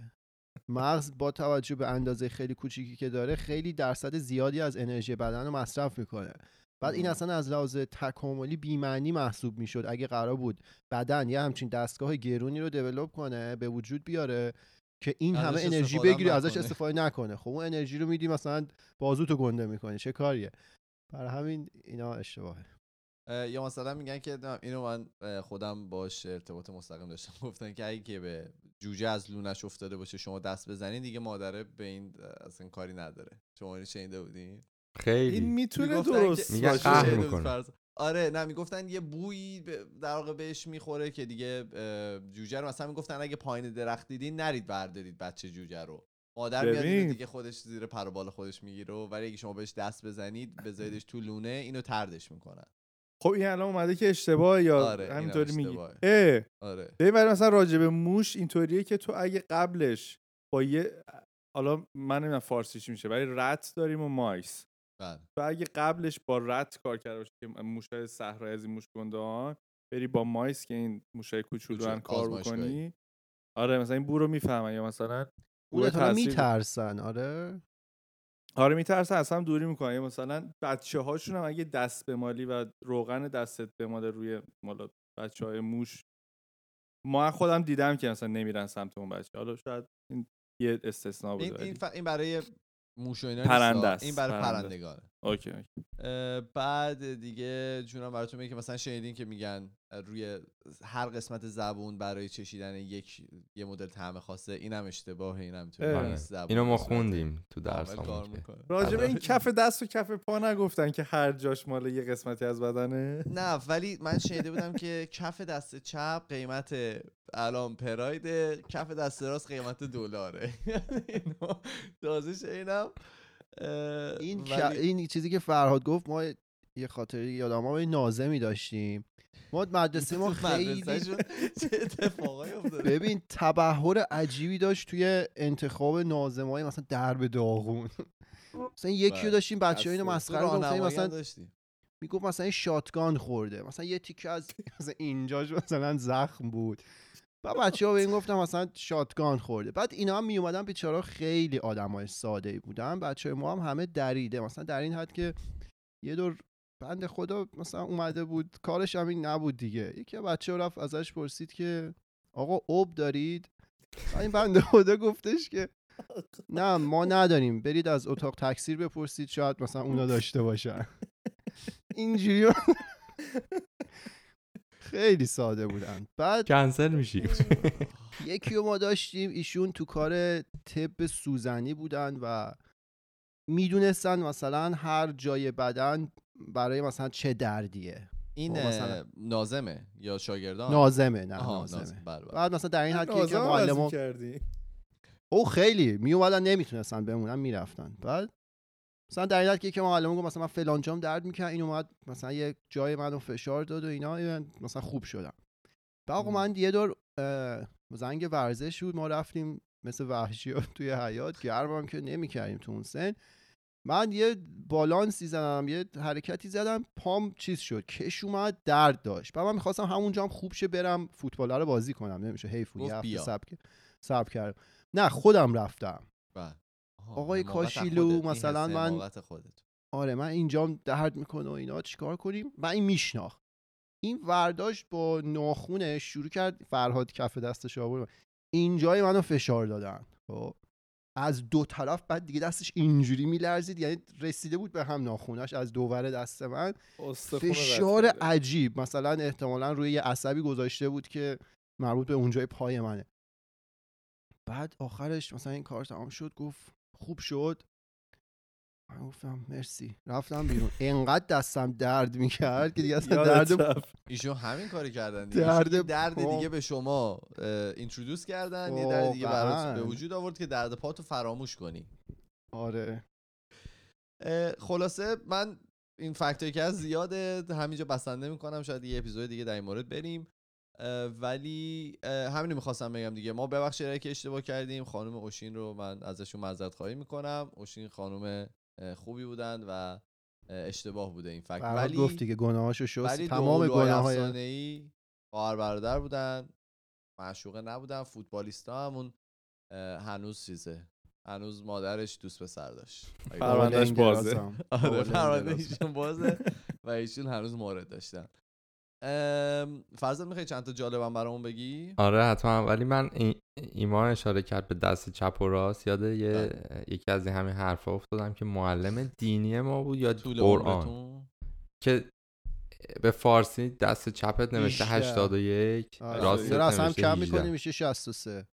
مغز با توجه به اندازه خیلی کوچیکی که داره خیلی درصد زیادی از انرژی بدن رو مصرف می‌کنه. بعد این. اصلا از لحاظ تکاملی بیمعنی محسوب می‌شد. اگه قرار بود بدن یه همچین دستگاه گرونی رو دیولپ کنه به وجود بیاره که این همه انرژی بگیری ازش. استفاده نکنه. خب اون انرژی رو میدی مثلا بازوتو گنده می‌کنه چه کاریه؟ برای همین اینا اشتباهه. اه، یا مثلا میگن که اینو من خودم باش ارتباط مستقیم داشتم. [laughs] گفتن که اگه که به جوجه از لونش افتاده باشه شما دست بزنید دیگه مادره به این اصلا کاری نداره. شما اینو شنیده بودین؟ این خیلی می‌تونه می‌گفتن که- درست میگن باشه. قهر می‌کنه. آره نه می‌گفتن یه بویی در واقع بهش می‌خوره که دیگه جوجه رو مثلا می‌گفتن اگه پایین درخت دیدین نرید بردارید بچه جوجه رو. مادر میاد. دیگه خودش زیر پر و بال خودش می‌گیره و ولی اگه شما بهش دست بزنید بذاریدش تو لونه اینو تردش می‌کنن. خب این الان اومده که اشتباه یا آره، همینطوری میگی. اه. آره. ببین ولی مثلا راجع به موش اینطوریه که تو اگه قبلش با یه حالا من نمی‌دونم فارسیش میشه ولی رت داریم و مایس. بله. تو اگه قبلش با رت کار کرده باشی که موشای صحرایی از این موش گندهان بری با مایس که این موشای کوچولو هم کار. بکنی. آره مثلا این بو رو می‌فهمن یا مثلا اون میترسن. آره. آره میترسن از هم دوری می‌کنن یا مثلا بچه هاشون هم اگه دست بمالی و روغن دستت بماله روی مالا بچه های موش ما خودم دیدم که مثلا نمیرن سمت اون بچه. حالا شاید این یه استثنا بوده این, این, ف... این برای موش و اینا پرنده. است، این برای پرنده. پرندگانه. اوکی بعد دیگه جونم براتون میگه که مثلا شنیدین که میگن روی هر قسمت زبون برای چشیدن یک یه مدل طعم خاصه اینم اشتباهه اینم اه. نیست زبون اینو ما خوندیم تو کامل درس. راجع به این کف دست و کف پا نگفتن که هر جاش مال یه قسمتی از بدنه؟ نه ولی من شنیده بودم که کف دست چپ قیمت الان پراید کف دست راست قیمت دلاره. [laughs] اینو تازه شنیدم. این ولی- این چیزی که فرهاد گفت ما یه خاطری یادم ما نازمی داشتیم. ما مدرسه ما [laughs] خیلی [laughs] چه اتفاقایی افتاده؟ ببین تبهر عجیبی داشت توی انتخاب نازمای مثلا درب داغون. مثلا یکی رو بله. داشتیم بچه اینو مسخره هم مثلا می‌گفت مثلا شاتگان خورده. مثلا یه تیکه از [laughs] مثلا اینجاش مثلا زخم بود. بعد بچه ها به این گفتم مثلا شاتگان خورده. بعد اینا هم میومدن بیچارا خیلی آدمای ساده بودن. بچه ما هم همه دریده. مثلا در این حد که یه دور بند خدا مثلا اومده بود. کارش هم این نبود دیگه. یکی بچه رفت ازش پرسید که آقا اوب دارید؟ این بنده خدا گفتش که نه ما نداریم. برید از اتاق تکثیر بپرسید. شاید مثلا اونا داشته باشن. اینجوری. [laughs] خیلی ساده بودن. بعد کنسل میشی. یکی رو ما داشتیم ایشون تو کار طب سوزنی بودن و می‌دونستن مثلا هر جای بدن برای مثلا چه دردیه. این مثلا- نازمه یا شاگردان؟ نازمه نه نازمه. نازم. بله، بله. بعد مثلا در این حد که معلم او خیلی می اومدن نمی‌تونستن بمونن می‌رفتن. بعد مثلا در حد که یکی معلم گفت مثلا من فلان جام درد می‌کنه این اومد مثلا یه جای منو فشار داد و اینا مثلا خوب شدم. بعد آقا. من یه دور زنگ ورزش بود ما رفتیم مثل وحشی ها توی حیات گرمم که نمی‌کردیم تو اون سن. من یه بالانسی زدم یه حرکتی زدم پام چیز شد کش اومد درد داشت. بعد من می‌خواستم همونجا هم خوب شه برم فوتبال رو بازی کنم نمیشه حیف بود یه هفته سب کردم. نه خودم رفتم. بله. آقای کاشیلو، مثلا من- خودت. آره من اینجام درد می‌کنه و اینا چیکار کنیم؟ من این میشناخت. این ورداشت با ناخونش شروع کرد فرهاد کف دستش آورد. اینجای منو فشار دادن. خب از دو طرف بعد دیگه دستش اینجوری میلرزید یعنی رسیده بود به هم ناخونش از دوور دست من. فشار. عجیب. مثلا احتمالا روی یه عصبی گذاشته بود که مربوط به اونجای پای منه. بعد آخرش مثلا این کار تمام شد گفت خوب شد. من گفتم مرسی. رفتم بیرون. انقدر دستم درد می‌کرد که دیگه اصلا [laughs] درد. [laughs] ایشون همین کاری کردن دیگه. درد درد پا. دیگه به شما اینترودوس کردن. یه درد دیگه برات. به وجود آورد که درد پاتو فراموش کنی. آره. خلاصه من این فکتایی که از زیاده همینجا بسنده می‌کنم. شاید یه اپیزود دیگه در این مورد بریم. ولی همین رو می‌خواستم بگم دیگه. ما ببخشید که اشتباه کردیم خانم اوشین رو من ازشون معذرت خواهی می‌کنم. اوشین خانم خوبی بودن و اه، اشتباه بوده این فکت. ولی گفت دیگه گناهاشو شست. ولی تمام گناه گناههای ای خواهر برادر بودن. معشوقه نبودن. فوتبالیستا همون هنوز چیزه. هنوز مادرش دوست پسر داشت. پروندهش بازه. آره بالنگ پرونده درازم. ایشون بازه و ایشون هنوز مورد داشتن. فرزاد می‌خوای چند تا جالبم برامون بگی؟ آره حتما. ولی من ای- ایمان اشاره کرد به دست چپ و راست. یاد یه یکی از این همین حرفا افتادم که معلم دینی ما بود یا طول قرآن. که به فارسی دست چپت نوشته 18. 81 آره. رو اصلا نوشته کم 18. می‌کنی میشه 63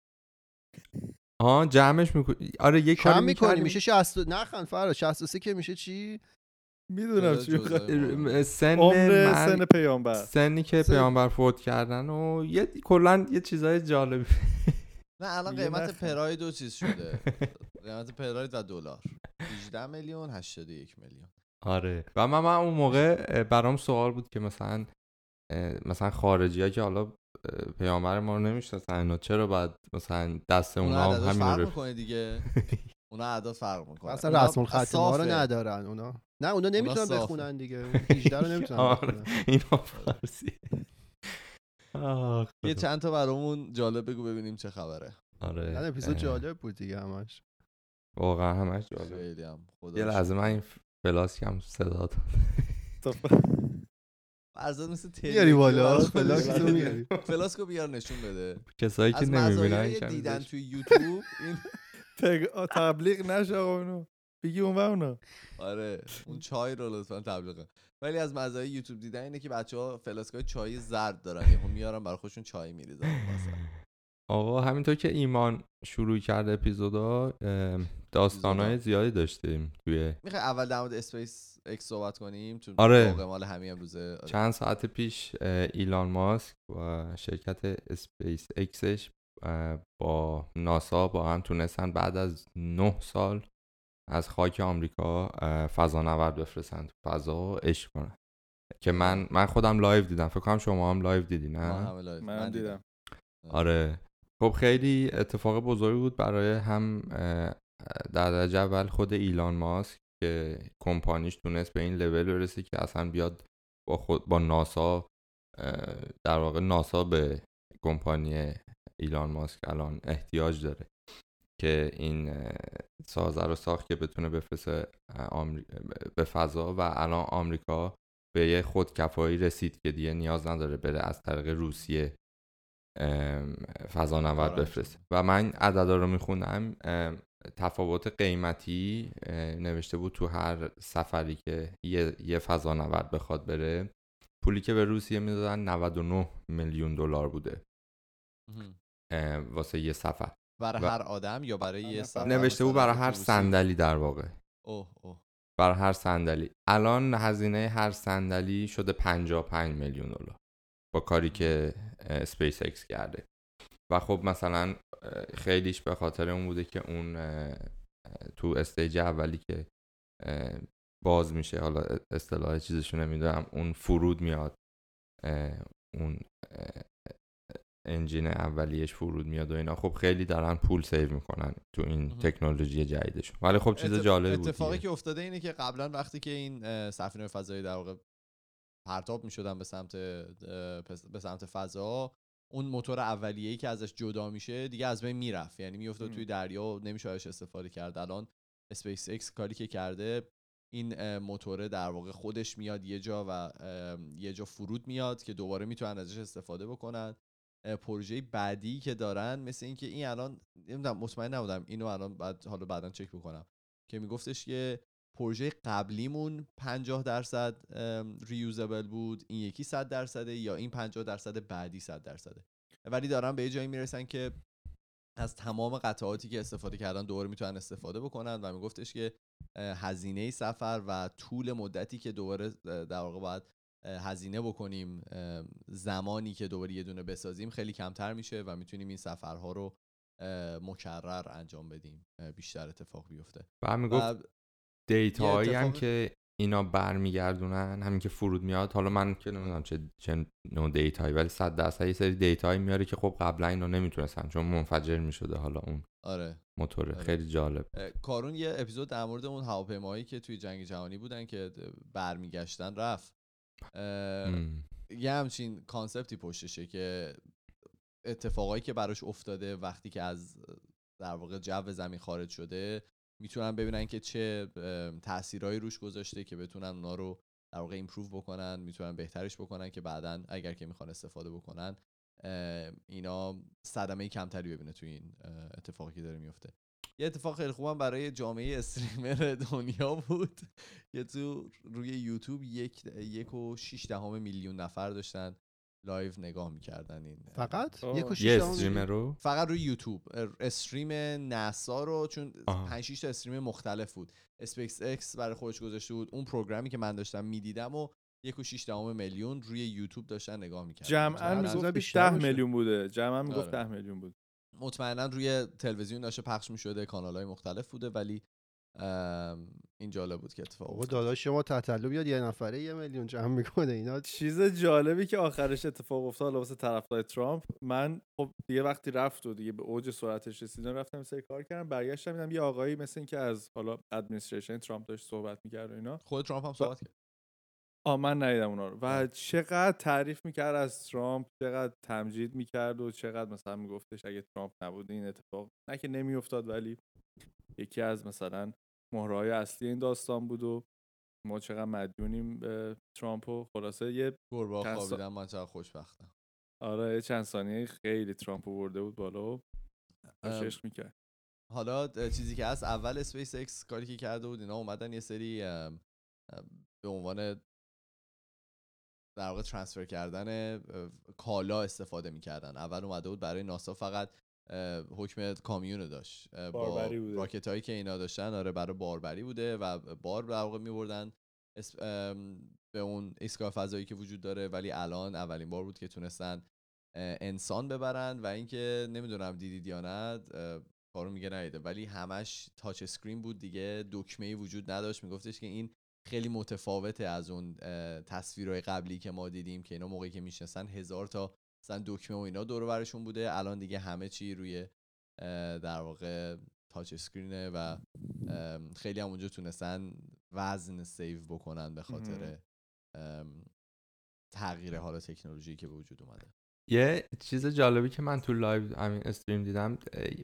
آها جمعش می‌کنی. آره یه کم می‌کنی. میشه 60 نخند فرا 63 که میشه چی؟ می‌دونم چی. سن عمر سن پیامبر. سنی که سن- پیامبر فوت کردن و یه کلا یه چیزای جالبی. نه الان قیمت. پراید دو چیز شده. [laughs] قیمت پراید و دلار. 18 میلیون 81 میلیون. آره. و من, من اون موقع برام سوال بود که مثلا مثلا خارجی ها که حالا پیامبر ما رو نمی‌شناسن اینا چرا باید مثلا دست اون اونا هم همین رو می‌کنه دیگه. [laughs] اونا اعداد فرق می‌کنه اصلا رسم الخط ما رو ندارن اونا. نه اونا نمی‌تونن. بخونن دیگه. اون 18 رو نمی‌تونن [laughs] آره بخونن. اینا فارسی. یه. چند تا برامون جالب بگو ببینیم چه خبره. آره. نه اپیزود جالب بود دیگه همش. واقعا همش جالب. خیلی هم خدا یه لحظه. من این فلاسکم صدا داد فرزاد مثل میاری بالا؟ تلویزیون فلاکس براش رو بده. میاری. فلاسکو بیار نشون بده. کسایی که از نمی‌بینن دیدن. توی یوتیوب این تبلیغ نشه آقا اونو بگی اون و اونا آره اون چای رو لطفا تبلیغ کن. ولی از مزایای یوتیوب دیدن اینه که بچه ها فلاسکای چای زرد دارن یهو میارن برای خودشون چای میریزن آقا همینطور که ایمان شروع کرد اپیزودا داستانهای اپیزودا. زیادی داشتیم توی می‌خوای اول در مورد اسپیس اکس صحبت کنیم چون آره. مال همین امروزه آره. چند ساعت پیش ایلان ماسک و شرکت اسپیس اکسش با ناسا با هم تونستن بعد از نه سال از خاک آمریکا فضانورد بفرستن تو فضا و عشق کنن. که من من خودم live دیدم. فکر کنم شما هم live دیدی نه؟ live. من دیدم. آره. خب خیلی اتفاق بزرگی بود برای هم در درجه اول خود ایلان ماسک که کمپانیش تونست به این لول برسه که اصلا بیاد با خود با ناسا در واقع ناسا به کمپانی ایلان ماسک الان احتیاج داره که این سازه رو ساخت که بتونه بفرسته اه، آمری- به فضا و الان آمریکا به یه خودکفایی رسید که دیگه نیاز نداره بره از طریق روسیه ام، فضانورد آره. بفرسته. و من عددا رو می‌خونم تفاوت قیمتی نوشته بود تو هر سفری که یه, یه فضانورد بخواد بره پولی که به روسیه می‌دادن 99 میلیون دلار بوده. واسه یه سفر. برای و- هر آدم یا برای یه. سفر نوشته بود برای هر؟ صندلی در واقع. اوه اوه. برای هر صندلی. الان هزینه هر صندلی شده 55 میلیون دلار با کاری که اسپیس اکس کرده. و خب مثلا خیلیش به خاطر اون بوده که اون تو stage اولی که باز میشه حالا اصطلاح چیزشو نمی‌دونم اون فرود میاد اون engine اولیش فرود میاد و اینا خب خیلی دارن پول save می‌کنن تو این مهم. تکنولوژی جدیدشون ولی خب چیز اتف- جالبی بود اتفاقی. که افتاده اینه که قبلا وقتی که این سفینه فضایی در واقع پرتاب می‌شدن به سمت به سمت فضا اون موتور اولیه‌ای که ازش جدا میشه دیگه از بین می‌رفت یعنی میافتاد. توی دریا و نمیشه ازش استفاده کرد الان اسپیس اکس کاری که کرده این موتوره در واقع خودش میاد یه جا و یه جا فرود میاد که دوباره می‌تونن ازش استفاده بکنن پروژه بعدی که دارن مثل اینکه این الان نمی‌دونم مطمئن نبودم اینو الان بعد حالا بعدا چک بکنم. که میگفتش که پروژه قبلیمون 50 درصد ریوزبل بود این یکی 100 درصده یا این 50 درصد بعدی 100 درصده. ولی دارن به یه جایی می‌رسن که از تمام قطعاتی که استفاده کردن دوباره می‌تونن استفاده بکنن و میگفتش که هزینه سفر و طول مدتی که دوباره در واقع باید هزینه بکنیم زمانی که دوباره یه دونه بسازیم خیلی کمتر میشه و می‌تونیم این سفرها رو مکرر انجام بدیم بیشتر اتفاق بیفته. و می‌گفت دیتاهایی هم که اینا برمیگردونن همین که فرود میاد. حالا من که نمی‌دونم چه چه نوع دیتایی ولی صد درصد یه سری دیتایی میاره که خب قبلا اینو نمی‌تونستن چون منفجر می‌شده حالا اون آره. موتور. آره. خیلی جالب. کارون یه اپیزود در مورد اون هواپیمایی که توی جنگ جهانی بودن که برمیگشتن رفت. یه همچین concept ی پشتشه که اتفاقایی که براش افتاده وقتی که از در واقع جو زمین خارج شده می‌تونن ببینن که چه تاثیرهایی روش گذاشته که بتونن اونا رو در واقع improve بکنن می‌تونن بهترش بکنن که بعدا اگر که می‌خوان استفاده بکنن اینا صدمه کمتری ببینه توی این اتفاقی که داره میفته. یه اتفاق خیلی خوبم برای جامعه streamer دنیا بود. که تو روی یوتیوب یک, یک و شیش دهم میلیون نفر داشتن live نگاه می‌کردن این. فقط؟ یک یه streamer رو؟ فقط روی یوتیوب. stream ناسا رو چون 5 6 تا stream مختلف بود. اسپیس اکس برای خودش گذاشته بود. اون program ی که من داشتم می‌دیدم و یک و شیش دهم میلیون روی یوتیوب داشتن نگاه می‌کردن. جمعا می‌گفت 10 میلیون بوده. جمعا می‌گفت 10 آره. میلیون بود مطمئنا روی تلویزیون داشته پخش می‌شده کانال های مختلف بوده ولی این جالب بود که اتفاق افتاد. داداش شما تتلو بیاد یه نفره یه میلیون جمع می‌کنه اینا چیز جالبی که آخرش اتفاق افتاد واسه طرفدار ترامپ. من خب یه وقتی رفت و دیگه به اوج سرعتش رسیدن رفتم سری کار کردم برگشتم دیدم یه آقایی مثل اینکه از حالا ادمنستریشن ترامپ داشت صحبت می‌کرد و اینا. خود ترامپ هم صحبت کرد. آ من ندیدم اونا رو. و چقدر تعریف می‌کرد از ترامپ چقدر تمجید می‌کرد و چقدر مثلا میگفتش اگه ترامپ نبود این اتفاق نه که نمیافتاد ولی یکی از مثلا مهره‌های اصلی این داستان بود و ما چقدر مدیونیم به ترامپ و خلاصه یه گربه خوابیدم من چقدر خوشبختم. آره یه چند ثانیه خیلی ترامپ برده بود بالا و عشق می‌کرد. حالا چیزی که هست اول اسپیس اکس کاری که کرده بود اینا اومدن یه سری به عنوان در واقع transfer کردن کالا استفاده می‌کردن. اول اومده بود برای ناسا فقط حکم کامیون داشت. با راکت هایی که اینا داشتن آره برای باربری بوده و بار در واقع میبردن. به اون ایستگاه فضایی که وجود داره. ولی الان اولین بار بود که تونستن انسان ببرن و اینکه نمی‌دونم دیدید یا نه کارو میگه ندیده. ولی همش touch screen بود دیگه. دکمه ای وجود نداشت. میگفتش که این خیلی متفاوته از اون تصویرهای قبلی که ما دیدیم که اینا موقعی که می‌شینن هزار تا مثلا دکمه و اینا دور برشون بوده. الان دیگه همه چی روی در واقع touch screen ه و خیلی هم اونجا تونستن وزن save بکنن به خاطر تغییر حال تکنولوژی که به وجود اومده. یه چیز جالبی که من تو live همین stream دیدم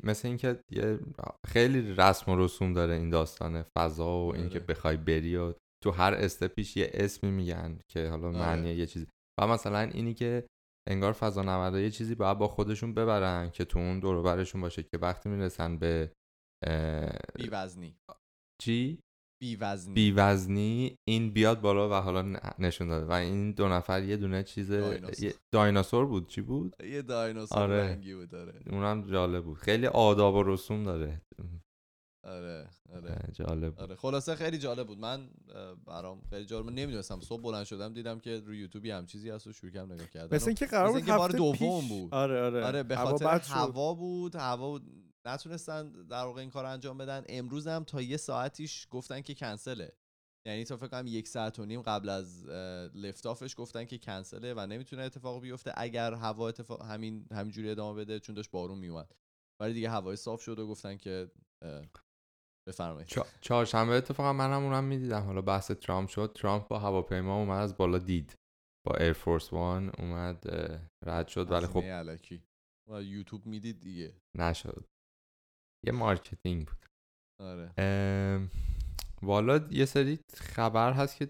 مثل اینکه یه خیلی رسم و رسوم داره این داستان فضا و اینکه آره. بخوای بری و تو هر step ایش یه اسمی میگن که حالا آره. معنی یه چیزی. و مثلا اینی که انگار فضا نوردا یه چیزی باید با خودشون ببرن که تو اون دور برشون باشه که وقتی می‌رسن به بی وزنی چی؟ بی وزنی بی وزنی این بیاد بالا و حالا نشون داده. و این دو نفر یه دونه چیز دایناسور, دایناسور بود. چی بود؟ یه دایناسور آره. رنگی بود داره اونم جالب بود. خیلی آداب و رسوم داره. آره آره. جالب بود. آره خلاصه خیلی جالب بود. من برام خیلی جالب من نمی‌دونستم صبح بلند شدم دیدم که روی یوتیوب هم چیزی هست و شروع کردم نگاه کردم مثل اینکه قرار بود هفته دوم پیش. بود. آره آره. آره به هوا خاطر شد. هوا بود. هوا نتونستن در واقع این کار انجام بدن. امروز هم تا یه ساعتیش گفتن که کنسله. یعنی تا فکر کنم یک ساعت و نیم قبل از لفتافش گفتن که کنسله و نمی‌تونه اتفاق بیفته. اگر هوا اتفاق همین همینجوری ادامه بده چون داشت بارون میومد ولی دیگه هوای صاف شد و گفتن که بفرمایید. چا- چهارشنبه اتفاقا منم اونم می‌دیدم. حالا بحث ترامپ شد. ترامپ با هواپیما اومد از بالا دید. با Air Force One اومد رد شد. ولی خب الکی. و یوتیوب می‌دید دیگه. نشد. یه marketing بود. آره. ام، والا یه سری خبر هست که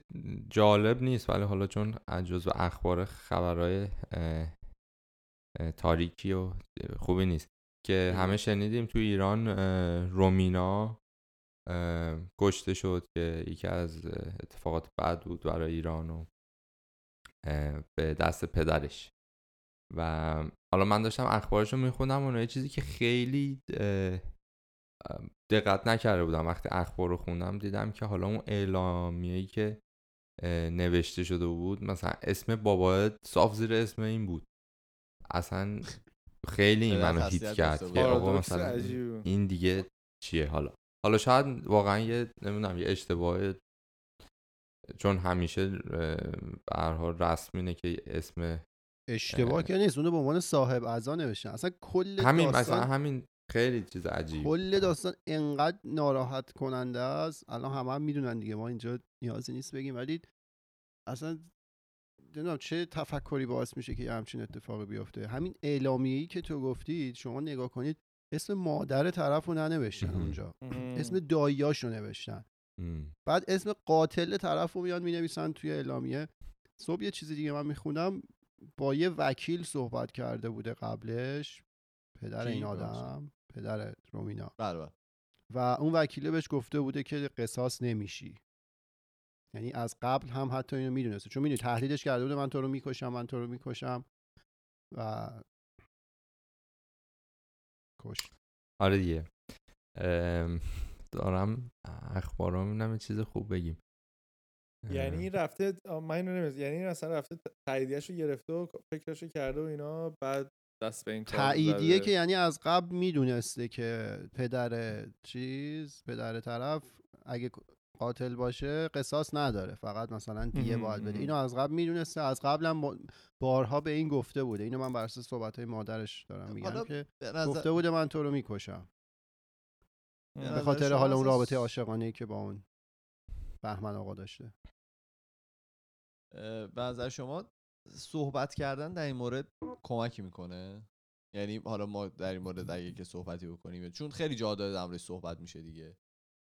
جالب نیست ولی حالا چون جزو اخبار خبرهای اه، اه، تاریکی و خوبی نیست. که همه شنیدیم تو ایران رومینا کشته شد که یکی از اتفاقات بد بود برای ایران و به دست پدرش و حالا من داشتم اخبارش رو میخوندم و یه چیزی که خیلی دقت نکرده بودم وقتی اخبار رو خوندم دیدم که حالا اون اعلامیه‌ای که نوشته شده بود مثلا اسم بابا صاف زیر اسم این بود اصلا خیلی این منو هیت کرد که. آقا مثلا. این دیگه چیه حالا حالا شاید واقعا یه نمی‌دونم یه اشتباه چون همیشه به هر رسم اینه که اسم اشتباه که نیست. اونو به عنوان صاحب اعضا نوشتن. اصلا کل همین داستان مثلا همین خیلی چیز عجیب. کل داستان انقدر ناراحت کننده است. الان همه هم می‌دونن دیگه. ما اینجا نیازی نیست بگیم. ولی اصلا نمی‌دونم چه تفکری باعث میشه که یه همچین اتفاقی بیفته. همین اعلامیه‌ای که تو گفتید شما نگاه کنید اسم مادر طرف رو ننوشتن. اونجا. اسم داییاش رو نوشتن. بعد اسم قاتل طرف رو میان می‌نویسن توی اعلامیه. صبح یه چیزی دیگه من میخوندم. با یه وکیل صحبت کرده بوده قبلش. پدر؟ این آدم. پدر رومینا. بله بله. و اون وکیله بهش گفته بوده که قصاص نمیشی. یعنی از قبل هم حتی اینو می‌دونسته. چون می‌دونی تهدیدش کرده بوده من تو رو می‌کشم من تو رو می‌کشم. و کش آره دیگه ام، دارم اخبار رو می‌بینم یه چیز خوب بگیم یعنی این رفته من اینو نمی‌دونم. یعنی این اصلا رفته تاییدیه‌شو گرفته و فکرشو کرده و اینا بعد دست به این کار تاییدیه. که یعنی از قبل می‌دونسته که پدر چیز پدر طرف اگه قاتل باشه قصاص نداره. فقط مثلا دیه باید بده. اینو از قبل می‌دونسته. از قبلم با- بارها به این گفته بوده. اینو من بر اساس صحبت های مادرش دارم میگم که نظر- گفته بوده من تو رو می‌کشم. به خاطر حالا اون رابطه عاشقانه ای که با اون بهمن آقا داشته. به نظر شما صحبت کردن در این مورد کمکی می‌کنه؟ یعنی حالا ما در این مورد اگه که صحبتی بکنیم چون خیلی جا داره در صحبت میشه دیگه.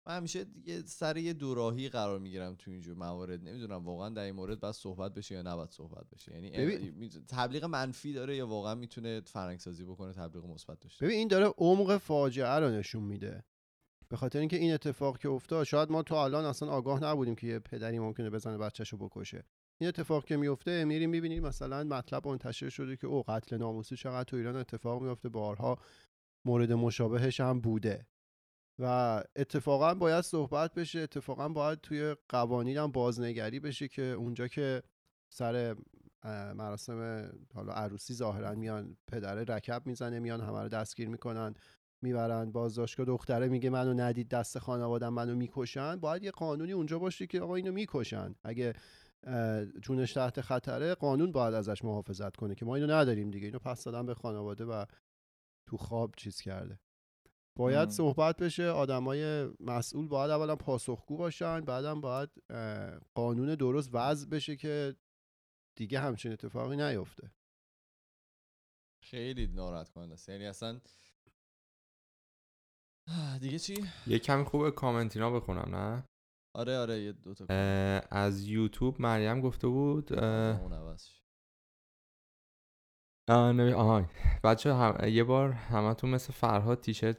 من همیشه یه سر یه دوراهی قرار می‌گیرم تو اینجور موارد. نمی‌دونم واقعا در این مورد باید صحبت بشه یا نباید صحبت بشه. یعنی ببین- تبلیغ منفی داره یا واقعا می‌تونه فرنگ سازی بکنه تبلیغ مثبت داشته ببین این داره عمق فاجعه رو نشون میده. به خاطر اینکه این اتفاق که افتاد شاید ما تو الان اصلا آگاه نبودیم که یه پدری ممکنه بزنه بچه‌شو بکشه. این اتفاق که میفته میریم می‌بینیم مثلا مطلب منتشر شده که او قتل ناموسی چقدر تو ایران اتفاق میفته بارها مورد مشابهش هم بوده. و اتفاقا باید صحبت بشه اتفاقا باید توی قوانین هم بازنگری بشه که اونجا که سر مراسم حالا عروسی ظاهرا میان پدره رکب می‌زنه میان همه رو دستگیر می‌کنن می‌برن بازداشتگاه دختره میگه منو ندید دست خانوادم منو می‌کشن. باید یه قانونی اونجا باشه که آقا اینو می‌کشن. اگه جونش تحت خطره قانون باید ازش محافظت کنه که ما اینو نداریم دیگه. اینو پس دادن به خانواده و تو خواب چیز کرده. باید مم. صحبت بشه آدمای مسئول باید اولا پاسخگو باشن بعدم باید قانون درست وضع بشه که دیگه همچین اتفاقی نیفته. خیلی ناراحت کننده است یعنی اصلا [sighs] دیگه چی؟ یه کمی خوبه کامنتینا بخونم نه؟ آره آره یه دو تا از یوتیوب مریم گفته بود اه، اون عوض شه. آه. آها بچه هم... یه بار همتون مثل فرهاد تیشرت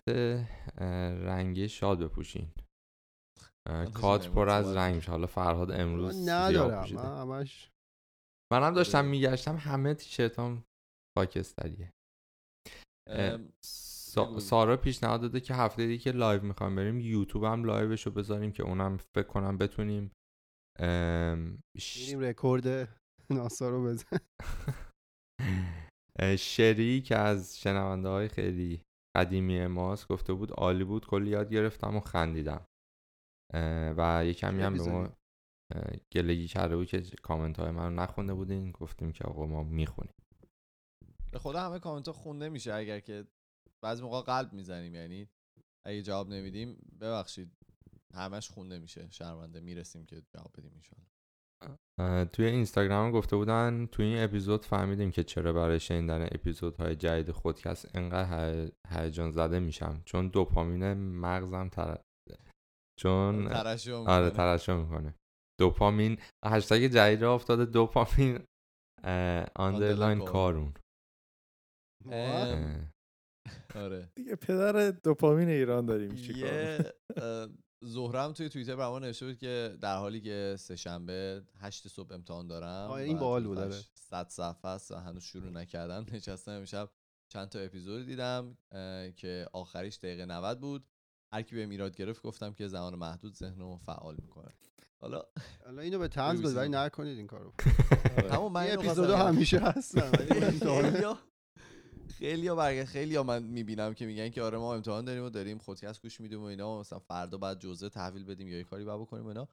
رنگی شاد بپوشین. کات داشتم پر از رنگ میشه. حالا فرهاد امروز ندارم. پوشیده. من همش منم داشتم آره. میگشتم همه تیشرت هم خاکستریه سا... سارا پیشنهاد داده که هفته دیگه که لایو می‌خوام بریم یوتیوب هم لایوش رو بذاریم که اونم فکر کنم بتونیم ام، ش- رکورد ناسا رو بزن. [laughs] شری که از شنونده های خیلی قدیمی ماست گفته بود عالی بود کلی یاد گرفتم و خندیدم. و یه کمی هم به ما گلگی کرده بود که کامنت های من رو نخونده بودین. گفتیم که آقا ما می‌خونیم. به خدا همه کامنت ها خونده میشه اگر که بعضی موقع قلب می‌زنیم. یعنی اگه جواب نمیدیم ببخشید همش خونده میشه. شرمنده می‌رسیم که جواب بدیم انشالله توی اینستاگرام گفته بودن توی این اپیزود فهمیدیم که چرا برای شنیدن اپیزودهای جدید خودکست انقدر هی- هیجان زده میشم. چون دوپامین مغزم تر... چون ترشح آره می‌کنه. ترشح می‌کنه. دوپامین هشتگ جدید را افتاده. دوپامین آندرلاین کارون. آره. دیگه پدر دوپامین ایران داریم. چیکار زهرم توی توییتر برام نوشته بود که در حالی که سه شنبه هشت صبح امتحان دارم آه، این باحال بود، آره. 100 صفحه است و هنوز شروع نکردم [laughs] نشستم امشب چند تا اپیزود دیدم که آخریش دقیقه 90 بود هر کی به میراد گرفت گفتم که زمان محدود ذهنمو فعال می‌کنه حالا حالا اینو به طنز بریزیم. نکنید این کارو [laughs] آره. همون من اپیزودا. همیشه [laughs] امتحان- خیلی برگه خیلی من می‌بینم که میگن که آره ما امتحان داریم و داریم خودکست گوش میدیم و اینا و مثلا فردا بعد جزء تحویل بدیم یا یه کاری باید بکنیم و اینا.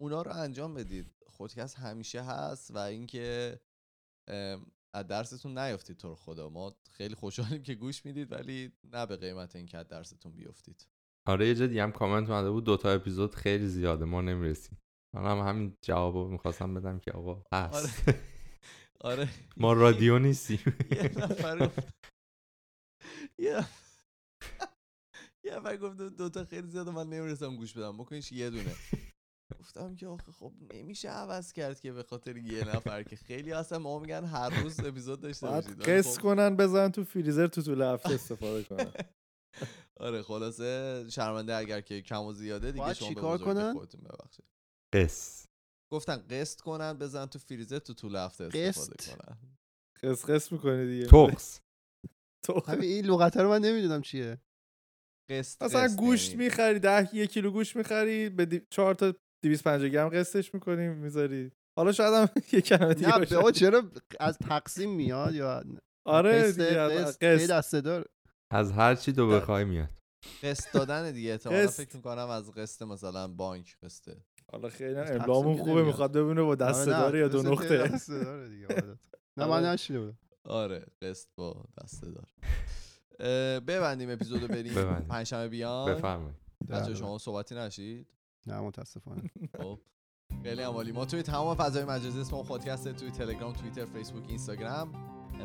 اونا رو انجام بدید. خودکست همیشه هست و اینکه از درستون نیافتید تو خدا. ما خیلی خوشحالیم که گوش می‌دید ولی نه به قیمت اینکه از درستون بیافتید. آره یه جا دیگه هم کامنت اومده بود. دوتا اپیزود خیلی زیاده. ما نمی‌رسیم. من هم همین جواب رو می‌خواستم بدم که آقا هست. آره [laughs] ما رادیو نیستیم. یه نفر گفت یه یه نفر گفت دو- دوتا خیلی زیاده من نمی‌رسم گوش بدم. بکنیش یه دونه. گفتم که آخه خب نمیشه عوض کرد که به خاطر یه نفر که خیلی هستن ما میگن هر روز اپیزود داشته باشید. قص خب- کنن بزن تو فریزر تو طول هفته استفاده کنن. [laughs] آره خلاصه شرمنده اگر که کم و زیاده دیگه شما به کنن؟ خودتون ببخشید. قص گفتن قسط کنن بزن تو فریزر تو طول هفته استفاده قسط؟ کنن قص قص می‌کنی دیگه توخس [laughs] تو همین این لغت رو من نمی‌دونم چیه قسط مثلا قسط گوشت. می‌خری ده یک کیلو گوشت می‌خری به دی... چهار تا 250 گرم قسطش می‌کنی می‌ذاری حالا شاید هم [laughs] یه کلمه دیگه نه باشه. به چرا از تقسیم میاد یا آره قسط- قسط- قسط. قید از هر چی دو بخوای میاد قسط دادن دیگه احتمالا قسط. فکر می‌کنم از قسط مثلا بانک قسطه حالا خیلی املامون خوبه. می‌خواد ببینه با دست آره، داره یا دو نقطه. دست داره دیگه، عادت. [laughs] نه من آره. نشیده بودم. آره قسط با دسته دار. ببندیم اپیزودو بریم. پنجشنبه بیان. بفرمایید. بچه بله. شما صحبتی نشید؟ نه متاسفانه. [laughs] خب. خیلی عمالی ما توی تمام فضای مجازی اسم خودکسته توی تلگرام توییتر فیسبوک اینستاگرام.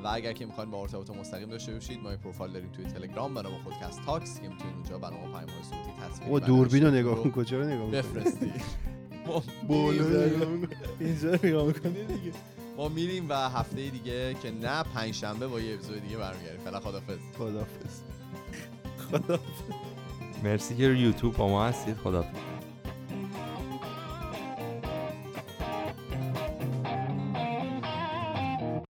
و اگر که می‌خواین با ارتباط مستقیم داشته باشید ما یه پروفایل داریم توی تلگرام به نام خودکست تاکس که می‌تونید اونجا برای ما پیام‌های صوتی تصویری او و دوربین رو نگاه کن. کجا رو نگاه؟ بفرستی [laughs] ما؟ اینجا نگاه می‌کنی دیگه. ما میریم و هفته دیگه که نه پنج شنبه با یه اپیزود دیگه برمیگردیم. فعلا خدافظ خداحافظ. خدا مرسی که رو یوتیوب با ما هستید. خدا